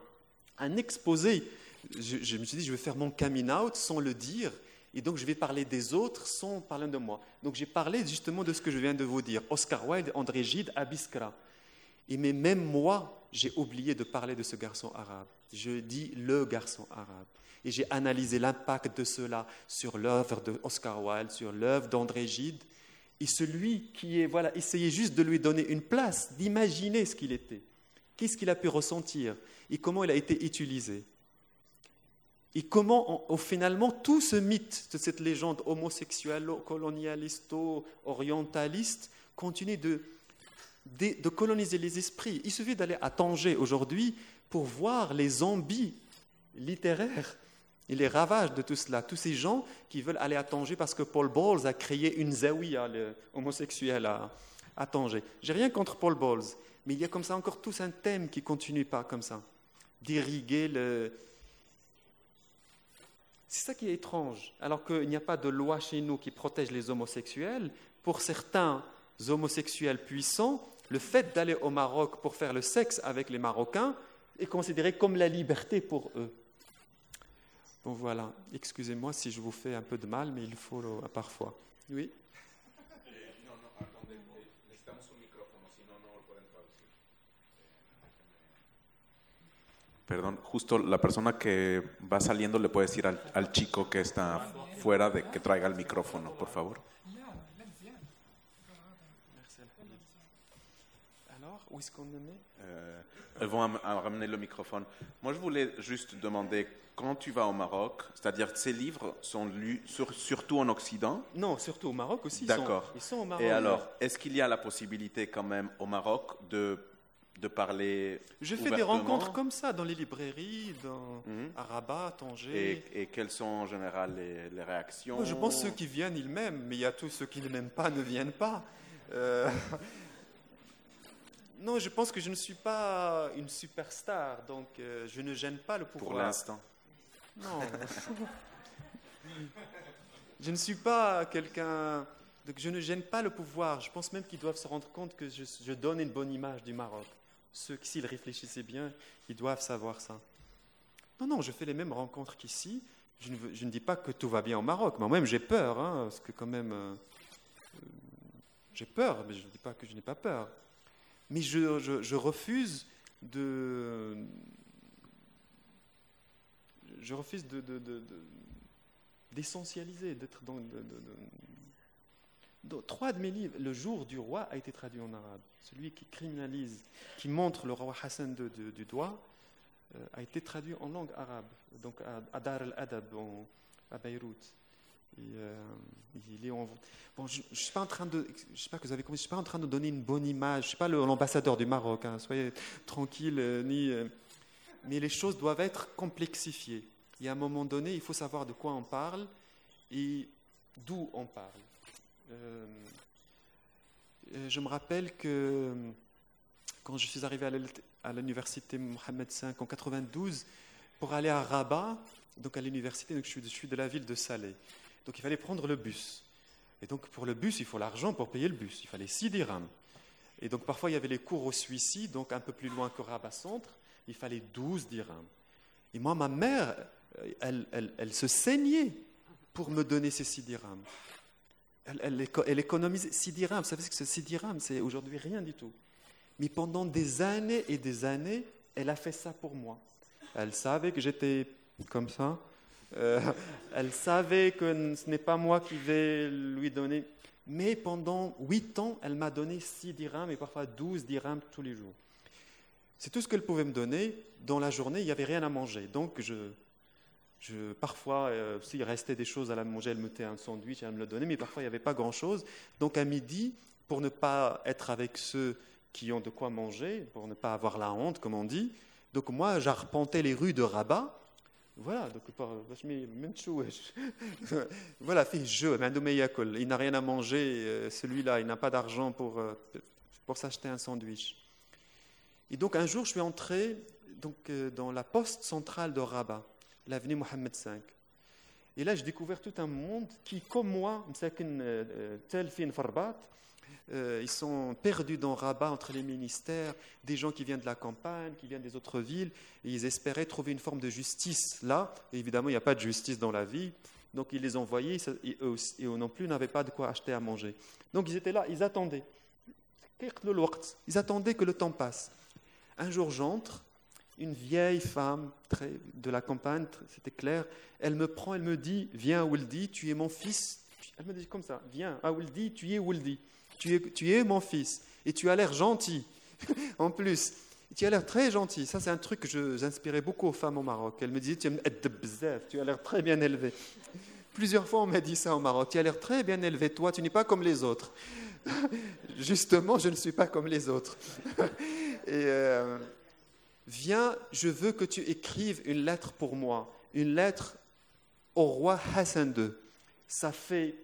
exposé. Je, je me suis dit, je vais faire mon coming out sans le dire, et donc je vais parler des autres sans parler de moi. Donc j'ai parlé justement de ce que je viens de vous dire. Oscar Wilde, André Gide, Abiskra. Et mais même moi, j'ai oublié de parler de ce garçon arabe. Je dis le garçon arabe. Et j'ai analysé l'impact de cela sur l'œuvre de Oscar Wilde, sur l'œuvre d'André Gide. Et celui qui est, voilà, essayait juste de lui donner une place, d'imaginer ce qu'il était. Qu'est-ce qu'il a pu ressentir et comment il a été utilisé. Et comment, au, finalement, tout ce mythe de cette légende homosexuelle, colonialiste, orientaliste, continue de, de, coloniser les esprits. Il suffit d'aller à Tanger aujourd'hui pour voir les zombies littéraires et les ravages de tout cela. Tous ces gens qui veulent aller à Tanger parce que Paul Bowles a créé une zawiya homosexuelle à, à Tanger. J'ai rien contre Paul Bowles, mais il y a comme ça encore tous un thème qui continue pas comme ça, d'irriguer le, c'est ça qui est étrange. Alors qu'il n'y a pas de loi chez nous qui protège les homosexuels, pour certains homosexuels puissants, le fait d'aller au Maroc pour faire le sexe avec les Marocains est considéré comme la liberté pour eux. Bon voilà, excusez-moi si je vous fais un peu de mal, mais il faut euh, parfois. Oui Perdón, justo la persona que va saliendo le puede decir al, al chico que está fuera de que traiga el micrófono, por favor. Alors, où est-ce qu'on met? Euh, Elles vont am- à ramener le microphone. Moi, je voulais juste demander, quand tu vas au Maroc, c'est-à-dire ces livres sont lus sur- surtout en Occident? Non, surtout au Maroc aussi. D'accord. Ils sont au Maroc. Et alors, est-ce qu'il y a la possibilité quand même au Maroc de, de parler Je fais des rencontres comme ça dans les librairies, dans, Mhm. à Rabat, à Tanger. et, et quelles sont en général les, les réactions? Je pense que ceux qui viennent, ils m'aiment, mais il y a tous ceux qui ne m'aiment pas, ne viennent pas. Euh, Non, je pense que je ne suis pas une superstar, donc euh, je ne gêne pas le pouvoir. pour l'instant Non. je ne suis pas quelqu'un. Donc je ne gêne pas le pouvoir. Je pense même qu'ils doivent se rendre compte que je, je donne une bonne image du Maroc. Ceux qui, s'ils réfléchissaient bien, ils doivent savoir ça. Non, non, je fais les mêmes rencontres qu'ici. Je ne, veux- je ne dis pas que tout va bien au Maroc. Moi-même, j'ai peur, hein, parce que quand même, euh, euh, j'ai peur, mais je ne dis pas que je n'ai pas peur. Mais je, je- je refuse de, je refuse de, de- de- d'essentialiser, d'être dans. trois de mes livres, Le jour du roi a été traduit en arabe. Celui qui criminalise, qui montre le roi Hassan du doigt, euh, a été traduit en langue arabe, donc à, Dar al-Adab, à Beyrouth. Euh, je ne suis pas en train de, je sais pas que vous avez je suis pas en train de donner une bonne image. Je suis pas l'ambassadeur du Maroc. hein, soyez tranquille, euh, ni. euh, mais les choses doivent être complexifiées. Et à un moment donné, il faut savoir de quoi on parle et d'où on parle. Je me rappelle que quand je suis arrivé à l'université Mohamed V en 92, pour aller à Rabat, donc à l'université, donc je je suis de la ville de Salé. Donc il fallait prendre le bus. Et donc pour le bus, il faut l'argent pour payer le bus. Il fallait 6 dirhams. Et donc parfois il y avait les cours au Suissi, donc un peu plus loin que Rabat Centre, il fallait 12 dirhams. Et moi, ma mère, elle, elle- elle se saignait pour me donner ces 6 dirhams. Elle, elle elle économisait 6 dirhams. Vous savez que c'est 6 dirhams? C'est aujourd'hui rien du tout. Mais pendant des années et des années, elle a fait ça pour moi. Elle savait que j'étais comme ça. Euh, elle savait que ce n'est pas moi qui vais lui donner. Mais pendant 8 ans, elle m'a donné 6 dirhams et parfois 12 dirhams tous les jours. C'est tout ce qu'elle pouvait me donner. Dans la journée, il n'y avait rien à manger. Donc, je, je, parfois, euh, s'il restait des choses à la manger, elle me mettait un sandwich, elle me le donnait, mais parfois, il n'y avait pas grand-chose. Donc, à midi, pour ne pas être avec ceux qui ont de quoi manger, pour ne pas avoir la honte, comme on dit, donc moi, j'arpentais les rues de Rabat. Voilà, donc par Voilà, fait je, il n'a rien à manger, euh, celui-là, il n'a pas d'argent pour, euh, pour s'acheter un sandwich. Et donc un jour, je suis entré donc, euh, dans la poste centrale de Rabat, l'avenue Mohamed V. Et là, j'ai découvert tout un monde qui, comme moi, tel fin farbat, euh, ils sont perdus dans Rabat entre les ministères, des gens qui viennent de la campagne, qui viennent des autres villes, et ils espéraient trouver une forme de justice là. Évidemment, il n'y a pas de justice dans la vie. Donc ils les envoyés, et eux, et eux non plus n'avaient pas de quoi acheter à manger. Donc ils étaient là, ils attendaient. Ils attendaient que le temps passe. Un jour, j'entre, une vieille femme de la campagne, c'était clair, elle me prend, elle me dit, viens Wildy, tu es mon fils. Elle me dit comme ça, viens à Wildy, tu es Wildy, tu es, mon fils, et tu as l'air gentil, en plus. Tu as l'air très gentil. Ça, c'est un truc que j'inspirais beaucoup aux femmes au Maroc. Elle me disait, tu as l'air très bien élevé. Plusieurs fois, on m'a dit ça au Maroc. Tu as l'air très bien élevé, toi, tu n'es pas comme les autres. Justement, je ne suis pas comme les autres. Euh, viens, je veux que tu écrives une lettre pour moi, une lettre au roi Hassan II. Ça fait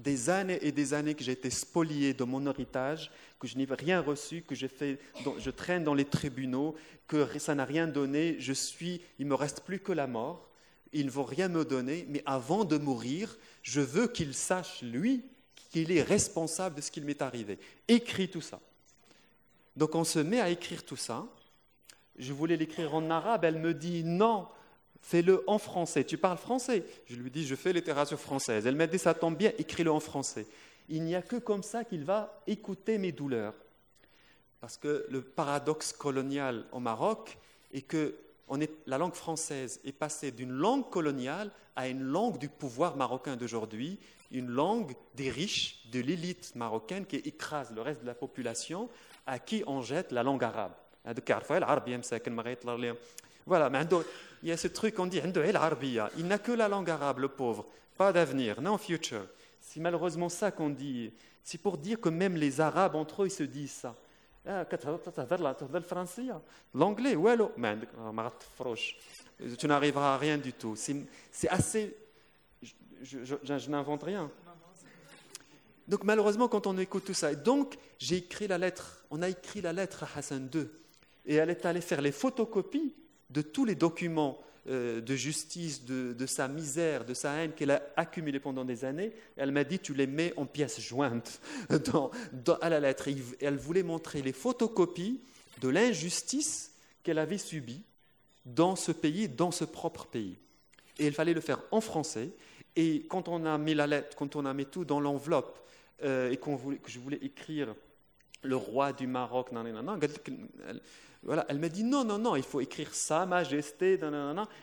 des années et des années que j'ai été spolié de mon héritage, que je n'ai rien reçu, que je, fais, je traîne dans les tribunaux, que ça n'a rien donné. Je suis, il me reste plus que la mort. Il ne vaut rien me donner, mais avant de mourir, je veux qu'il sache lui qu'il est responsable de ce qu'il m'est arrivé. Écris tout ça. Donc on se met à écrire tout ça. Je voulais l'écrire en arabe, elle me dit non, fais-le en français. Tu parles français Je lui dis je fais littérature française. Elle m'a dit ça tombe bien, écris-le en français. Il n'y a que comme ça qu'il va écouter mes douleurs. Parce que le paradoxe colonial au Maroc est que la langue française est passée d'une langue coloniale à une langue du pouvoir marocain d'aujourd'hui, une langue des riches, de l'élite marocaine qui écrase le reste de la population, à qui on jette la langue arabe. Voilà, mais il y a ce truc, on dit, il n'a que la langue arabe, le pauvre, pas d'avenir, non future. C'est malheureusement ça qu'on dit. C'est pour dire que même les Arabes entre eux, ils se disent ça. L'anglais, tu n'arriveras à rien du tout. C'est assez. Je, n'invente rien. Donc malheureusement, quand on écoute tout ça, donc j'ai écrit la lettre, on a écrit la lettre à Hassan II, et elle est allée faire les photocopies de tous les documents euh, de justice, de, sa misère, de sa haine qu'elle a accumulée pendant des années. Elle m'a dit, tu les mets en pièces jointes à la lettre. elle voulait montrer les photocopies de l'injustice qu'elle avait subie dans ce pays, dans ce propre pays. Et il fallait le faire en français. Et quand on a mis la lettre, quand on a mis tout dans l'enveloppe, euh, et que je voulais écrire le roi du Maroc, non, voilà, elle m'a dit non, non, non, il faut écrire Sa Majesté,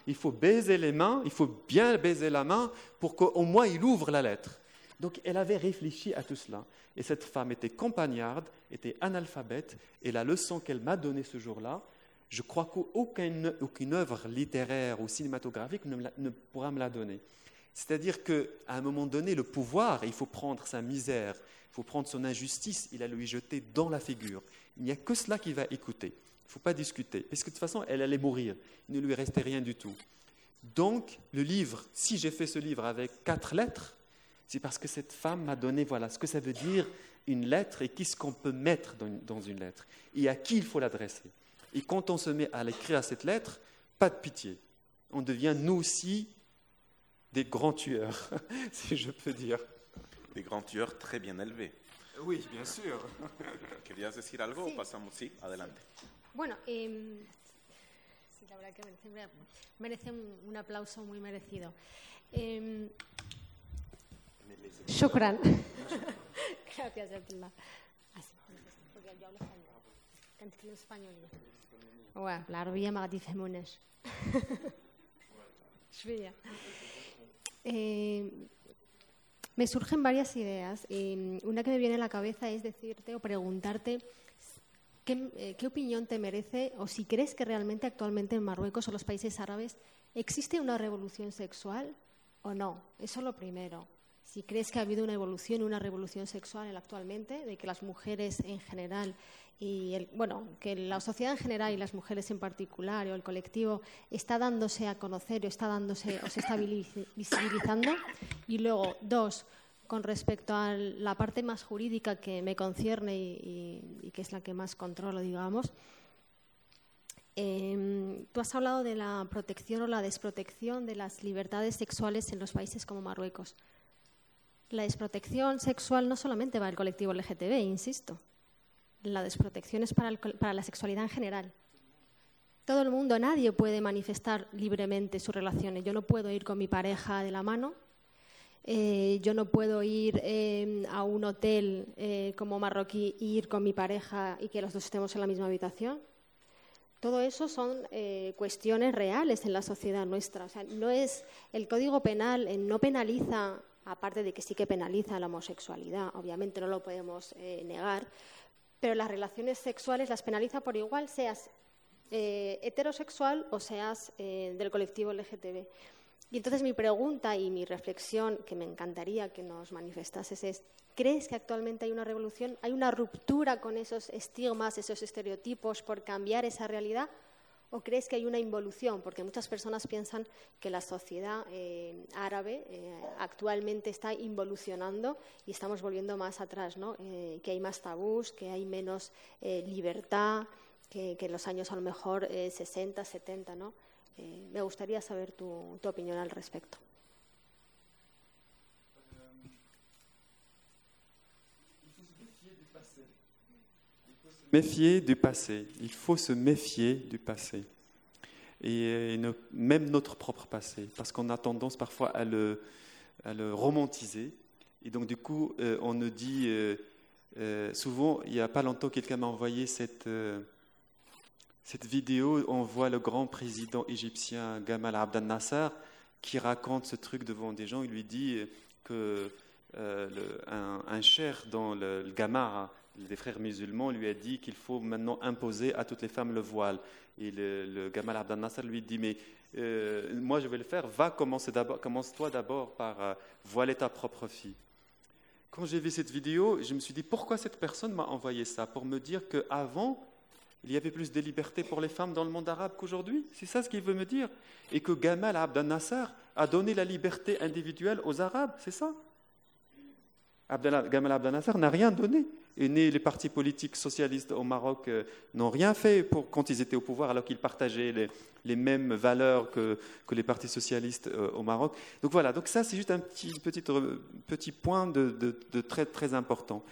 il faut baiser les mains, il faut bien baiser la main pour qu'au moins il ouvre la lettre. Donc elle avait réfléchi à tout cela. Et cette femme était campagnarde, était analphabète, et la leçon qu'elle m'a donnée ce jour-là, je crois qu'aucune aucune œuvre littéraire ou cinématographique ne, pourra me la donner. C'est-à-dire qu'à un moment donné, le pouvoir, il faut prendre sa misère, il faut prendre son injustice, il a lui jeter dans la figure. Il n'y a que cela qu'il va écouter. Il ne faut pas discuter. Parce que de toute façon, elle allait mourir. Il ne lui restait rien du tout. Donc, le livre, si j'ai fait ce livre avec quatre lettres, c'est parce que cette femme m'a donné, voilà, ce que ça veut dire une lettre et qu'est-ce qu'on peut mettre dans une lettre et à qui il faut l'adresser. Et quand on se met à l'écrire à cette lettre, pas de pitié. On devient nous aussi des grands tueurs, si je peux dire. Des grands tueurs très bien élevés. Oui, bien sûr. ¿Querías decir algo? Sí. pasamos? Sí, adelante. Bueno, eh, sí, la verdad que merece, merece un, un, aplauso muy merecido. Eh, shukran. Gracias, Abdullah. Así, porque yo hablo español. كانت تكلم اسبانيوليه العربيه ما غادي يفهموناش شويه me surgen varias ideas y una que me viene a la cabeza es decirte o preguntarte ¿Qué, ¿qué, opinión te merece o si crees que realmente actualmente en Marruecos o los países árabes existe una revolución sexual o no? Eso es lo primero. Si crees que ha habido una evolución, una revolución sexual actualmente, de que las mujeres en general y el, bueno, que la sociedad en general y las mujeres en particular o el colectivo está dándose a conocer o está dándose o se está visibilizando. Y luego, dos, con respecto a la parte más jurídica que me concierne y, que es la que más controlo, digamos. Em, tú has hablado de la protección o la desprotección de las libertades sexuales en los países como Marruecos. La desprotección sexual no solamente va al colectivo LGTB, insisto. La desprotección es para, el para la sexualidad en general. Todo el mundo, nadie puede manifestar libremente sus relaciones. Yo no puedo ir con mi pareja de la mano, eh, yo no puedo ir eh, a un hotel eh, como marroquí ir con mi pareja y que los dos estemos en la misma habitación. Todo eso son eh, cuestiones reales en la sociedad nuestra. O sea, no es el Código Penal no penaliza, aparte de que sí que penaliza la homosexualidad, obviamente no lo podemos negar, pero las relaciones sexuales las penaliza por igual, seas heterosexual o seas del colectivo LGTB. Y entonces mi pregunta y mi reflexión, que me encantaría que nos manifestases, es, ¿crees que actualmente hay una revolución? ¿Hay una ruptura con esos estigmas, esos estereotipos por cambiar esa realidad? ¿O crees que hay una involución? Porque muchas personas piensan que la sociedad eh, árabe eh, actualmente está involucionando y estamos volviendo más atrás, ¿no? Eh, que hay más tabús, que hay menos libertad, que, en los años a lo mejor eh, 60, 70, ¿no? Eh, me gustaría saber tu, tu al respecto. méfier du passé. Il faut se méfier du passé. Et, euh, no- même notre propre passé. Parce qu'on a tendance parfois à le, romantiser. Et donc, du coup, euh, on nous dit. euh, souvent, il n'y a pas longtemps, quelqu'un m'a envoyé cette, cette vidéo. On voit le grand président égyptien Gamal Abdel Nasser qui raconte ce truc devant des gens. Il lui dit que euh, un, un cher dans le, le Gamara, des frères musulmans, lui a dit qu'il faut maintenant imposer à toutes les femmes le voile. Et le, Gamal Abdel Nasser lui dit Mais euh, moi, je vais le faire, va, d'abord- commence-toi d'abord par euh, voiler ta propre fille. Quand j'ai vu cette vidéo, je me suis dit Pourquoi cette personne m'a envoyé ça? Pour me dire qu'avant, il y avait plus de liberté pour les femmes dans le monde arabe qu'aujourd'hui C'est ça ce qu'il veut me dire Et que Gamal Abdel Nasser a donné la liberté individuelle aux Arabes, c'est ça Gamal Abdel Nasser n'a rien donné. Et les partis politiques socialistes au Maroc euh, n'ont rien fait quand ils étaient au pouvoir, alors qu'ils partageaient les, mêmes valeurs que, les partis socialistes euh, au Maroc. Donc voilà, donc ça c'est juste un petit, point de, très, très important.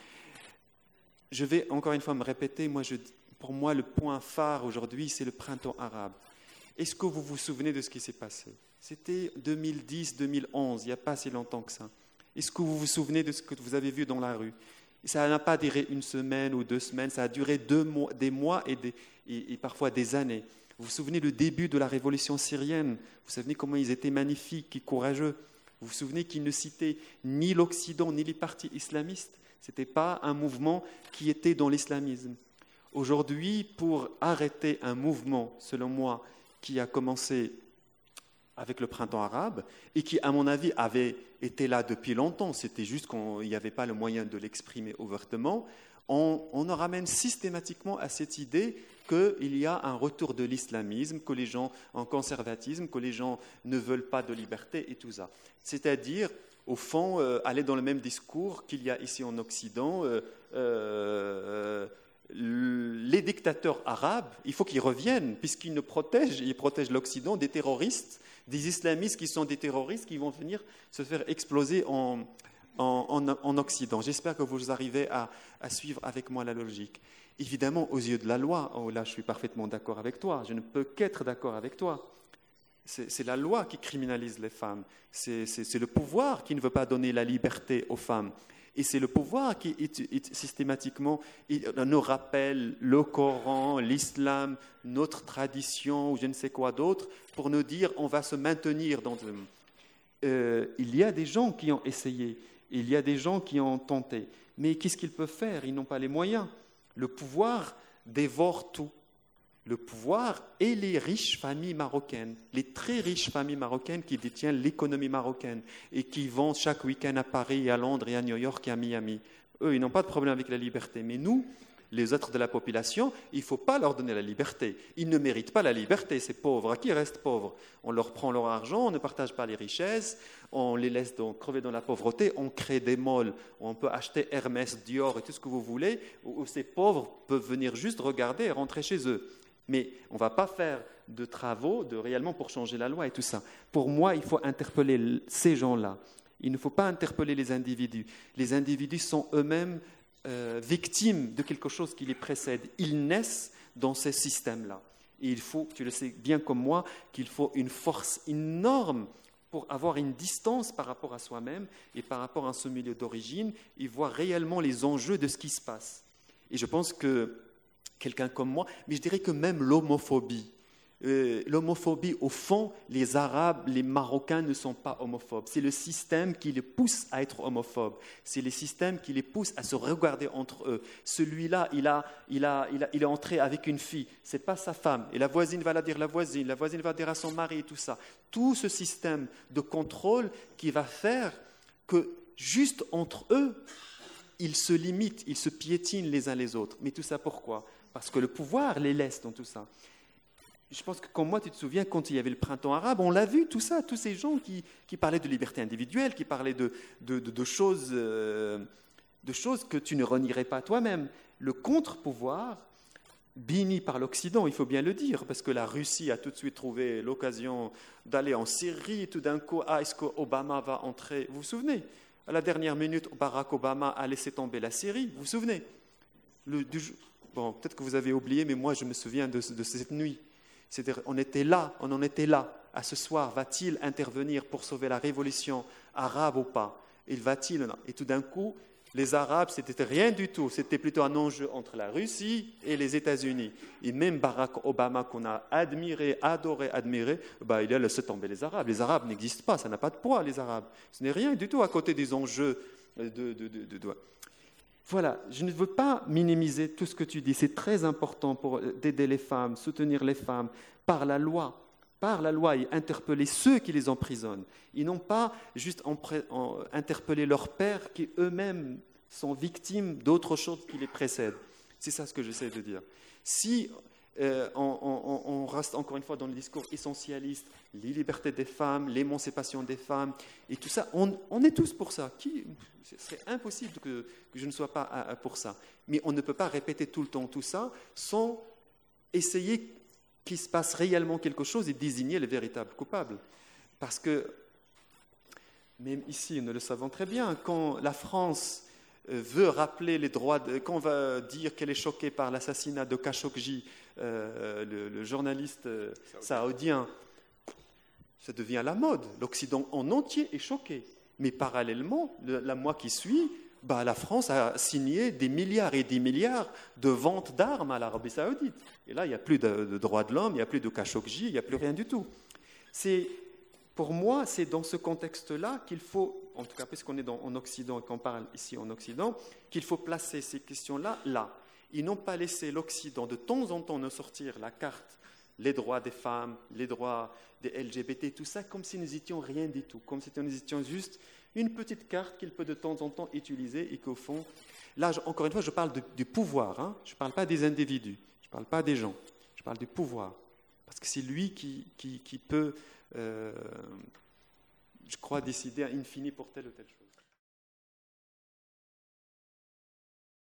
Je vais encore une fois me répéter, moi, je, pour moi le point phare aujourd'hui c'est le printemps arabe. Est-ce que vous vous souvenez de ce qui s'est passé? C'était 2010-2011, il n'y a pas si longtemps que ça. Est-ce que vous vous souvenez de ce que vous avez vu dans la rue? Ça n'a pas duré une semaine ou deux semaines, ça a duré des mois et- et parfois des années. Vous vous souvenez le début de la révolution syrienne? Vous vous souvenez comment ils étaient magnifiques et courageux? Vous vous souvenez qu'ils ne citaient ni l'Occident ni les partis islamistes? Ce n'était pas un mouvement qui était dans l'islamisme. Aujourd'hui, pour arrêter un mouvement, selon moi, qui a commencé avec le printemps arabe et qui, à mon avis, avait été là depuis longtemps, c'était juste qu'il n'y avait pas le moyen de l'exprimer ouvertement, on, en ramène systématiquement à cette idée qu'il y a un retour de l'islamisme, que les gens en conservatisme, que les gens ne veulent pas de liberté et tout ça. C'est-à-dire, au fond, euh, aller dans le même discours qu'il y a ici en Occident. euh, euh, les dictateurs arabes, il faut qu'ils reviennent, puisqu'ils ne protègent, ils protègent l'Occident des terroristes, des islamistes qui sont des terroristes qui vont venir se faire exploser en, en, en- en Occident. J'espère que vous arrivez à, à suivre avec moi la logique. Évidemment, aux yeux de la loi, oh là je suis parfaitement d'accord avec toi, je ne peux qu'être d'accord avec toi. C'est la loi qui criminalise les femmes. C'est le pouvoir qui ne veut pas donner la liberté aux femmes. Et c'est le pouvoir qui systématiquement nous rappelle le Coran, l'islam, notre tradition ou je ne sais quoi d'autre pour nous dire on va se maintenir dans. Euh, il y a des gens qui ont essayé, il y a des gens qui ont tenté, mais qu'est-ce qu'ils peuvent faire? Ils n'ont pas les moyens. Le pouvoir dévore tout le pouvoir et les riches familles marocaines, les très riches familles marocaines qui détiennent l'économie marocaine et qui vont chaque week-end à Paris, à Londres et à New York et à Miami. Eux, ils n'ont pas de problème avec la liberté. Mais nous, les autres de la population, il ne faut pas leur donner la liberté. Ils ne méritent pas la liberté, ces pauvres. À qui restent pauvres On leur prend leur argent, on ne partage pas les richesses, on les laisse donc crever dans la pauvreté, on crée des molles, on peut acheter Hermès, Dior et tout ce que vous voulez, où ces pauvres peuvent venir juste regarder et rentrer chez eux. Mais on ne va pas faire de travaux de réellement pour changer la loi et tout ça. Pour moi, il faut interpeller ces gens-là. Il ne faut pas interpeller les individus. Les individus sont eux-mêmes euh, victimes de quelque chose qui les précède. Ils naissent dans ces systèmes-là. Et il faut, tu le sais bien comme moi, qu'il faut une force énorme pour avoir une distance par rapport à soi-même et par rapport à son milieu d'origine et voir réellement les enjeux de ce qui se passe. Et je pense que quelqu'un comme moi, mais je dirais que même l'homophobie, euh, l'homophobie, au fond, les Arabes, les Marocains ne sont pas homophobes. C'est le système qui les pousse à être homophobes. C'est le système qui les pousse à se regarder entre eux. Celui-là, il, a, il, a, il, a, il est entré avec une fille, c'est pas sa femme. Et la voisine va la dire la voisine, la voisine va dire à son mari et tout ça. Tout ce système de contrôle qui va faire que juste entre eux, ils se limitent, ils se piétinent les uns les autres. Mais tout ça pourquoi? Parce que le pouvoir les laisse dans tout ça. Je pense que comme moi, tu te souviens, quand il y avait le printemps arabe, on l'a vu, tout ça, tous ces gens qui, parlaient de liberté individuelle, qui parlaient de, choses, euh, de choses que tu ne renierais pas toi-même. Le contre-pouvoir, béni par l'Occident, il faut bien le dire, parce que la Russie a tout de suite trouvé l'occasion d'aller en Syrie, tout d'un coup, ah, est-ce qu'Obama va entrer? Vous vous souvenez? À la dernière minute, Barack Obama a laissé tomber la Syrie, vous vous souvenez? Bon, peut-être que vous avez oublié, mais moi, je me souviens de cette nuit. C'est-à-dire, on était là, on en était là. À ce soir, va-t-il intervenir pour sauver la révolution arabe ou pas? Il va-t-il? Et tout d'un coup, les Arabes, c'était rien du tout. C'était plutôt un enjeu entre la Russie et les États-Unis. Et même Barack Obama, qu'on a admiré, adoré, admiré, bah, il a laissé tomber les Arabes. Les Arabes n'existent pas, ça n'a pas de poids, les Arabes. Ce n'est rien du tout à côté des enjeux de, de voilà, je ne veux pas minimiser tout ce que tu dis. C'est très important pour aider les femmes, soutenir les femmes par la loi, par la loi et interpeller ceux qui les emprisonnent. Ils n'ont pas juste interpellé leurs pères qui eux-mêmes sont victimes d'autres choses qui les précèdent. C'est ça ce que j'essaie de dire. Si euh, on, reste encore une fois dans le discours essentialiste, les libertés des femmes, l'émancipation des femmes, et tout ça, on, est tous pour ça. Ce serait impossible que, je ne sois pas pour ça. Mais on ne peut pas répéter tout le temps tout ça sans essayer qu'il se passe réellement quelque chose et désigner les véritables coupables. Parce que, même ici, nous le savons très bien, quand la France veut rappeler les droits, quand on va dire qu'elle est choquée par l'assassinat de Khashoggi, euh, le, journaliste euh, saoudien, ça devient la mode. L'Occident en entier est choqué. Mais parallèlement, la mois qui suit, bah, la France a signé des milliards et des milliards de ventes d'armes à l'Arabie saoudite. Et là, il n'y a plus de, droits de l'homme, il n'y a plus de Khashoggi, il n'y a plus rien du tout. C'est, pour moi, c'est dans ce contexte-là qu'il faut, en tout cas puisqu'on est en Occident et qu'on parle ici en Occident, qu'il faut placer ces questions-là là. Ils n'ont pas laissé l'Occident de temps en temps nous sortir la carte, les droits des femmes, les droits des LGBT, tout ça, comme si nous étions rien du tout, comme si nous étions juste une petite carte qu'il peut de temps en temps utiliser et qu'au fond, là, encore une fois, je parle du pouvoir, hein. je ne parle pas des individus, je ne parle pas des gens, je parle du pouvoir. Parce que c'est lui qui, peut, euh, je crois, décider à infini pour telle ou telle chose.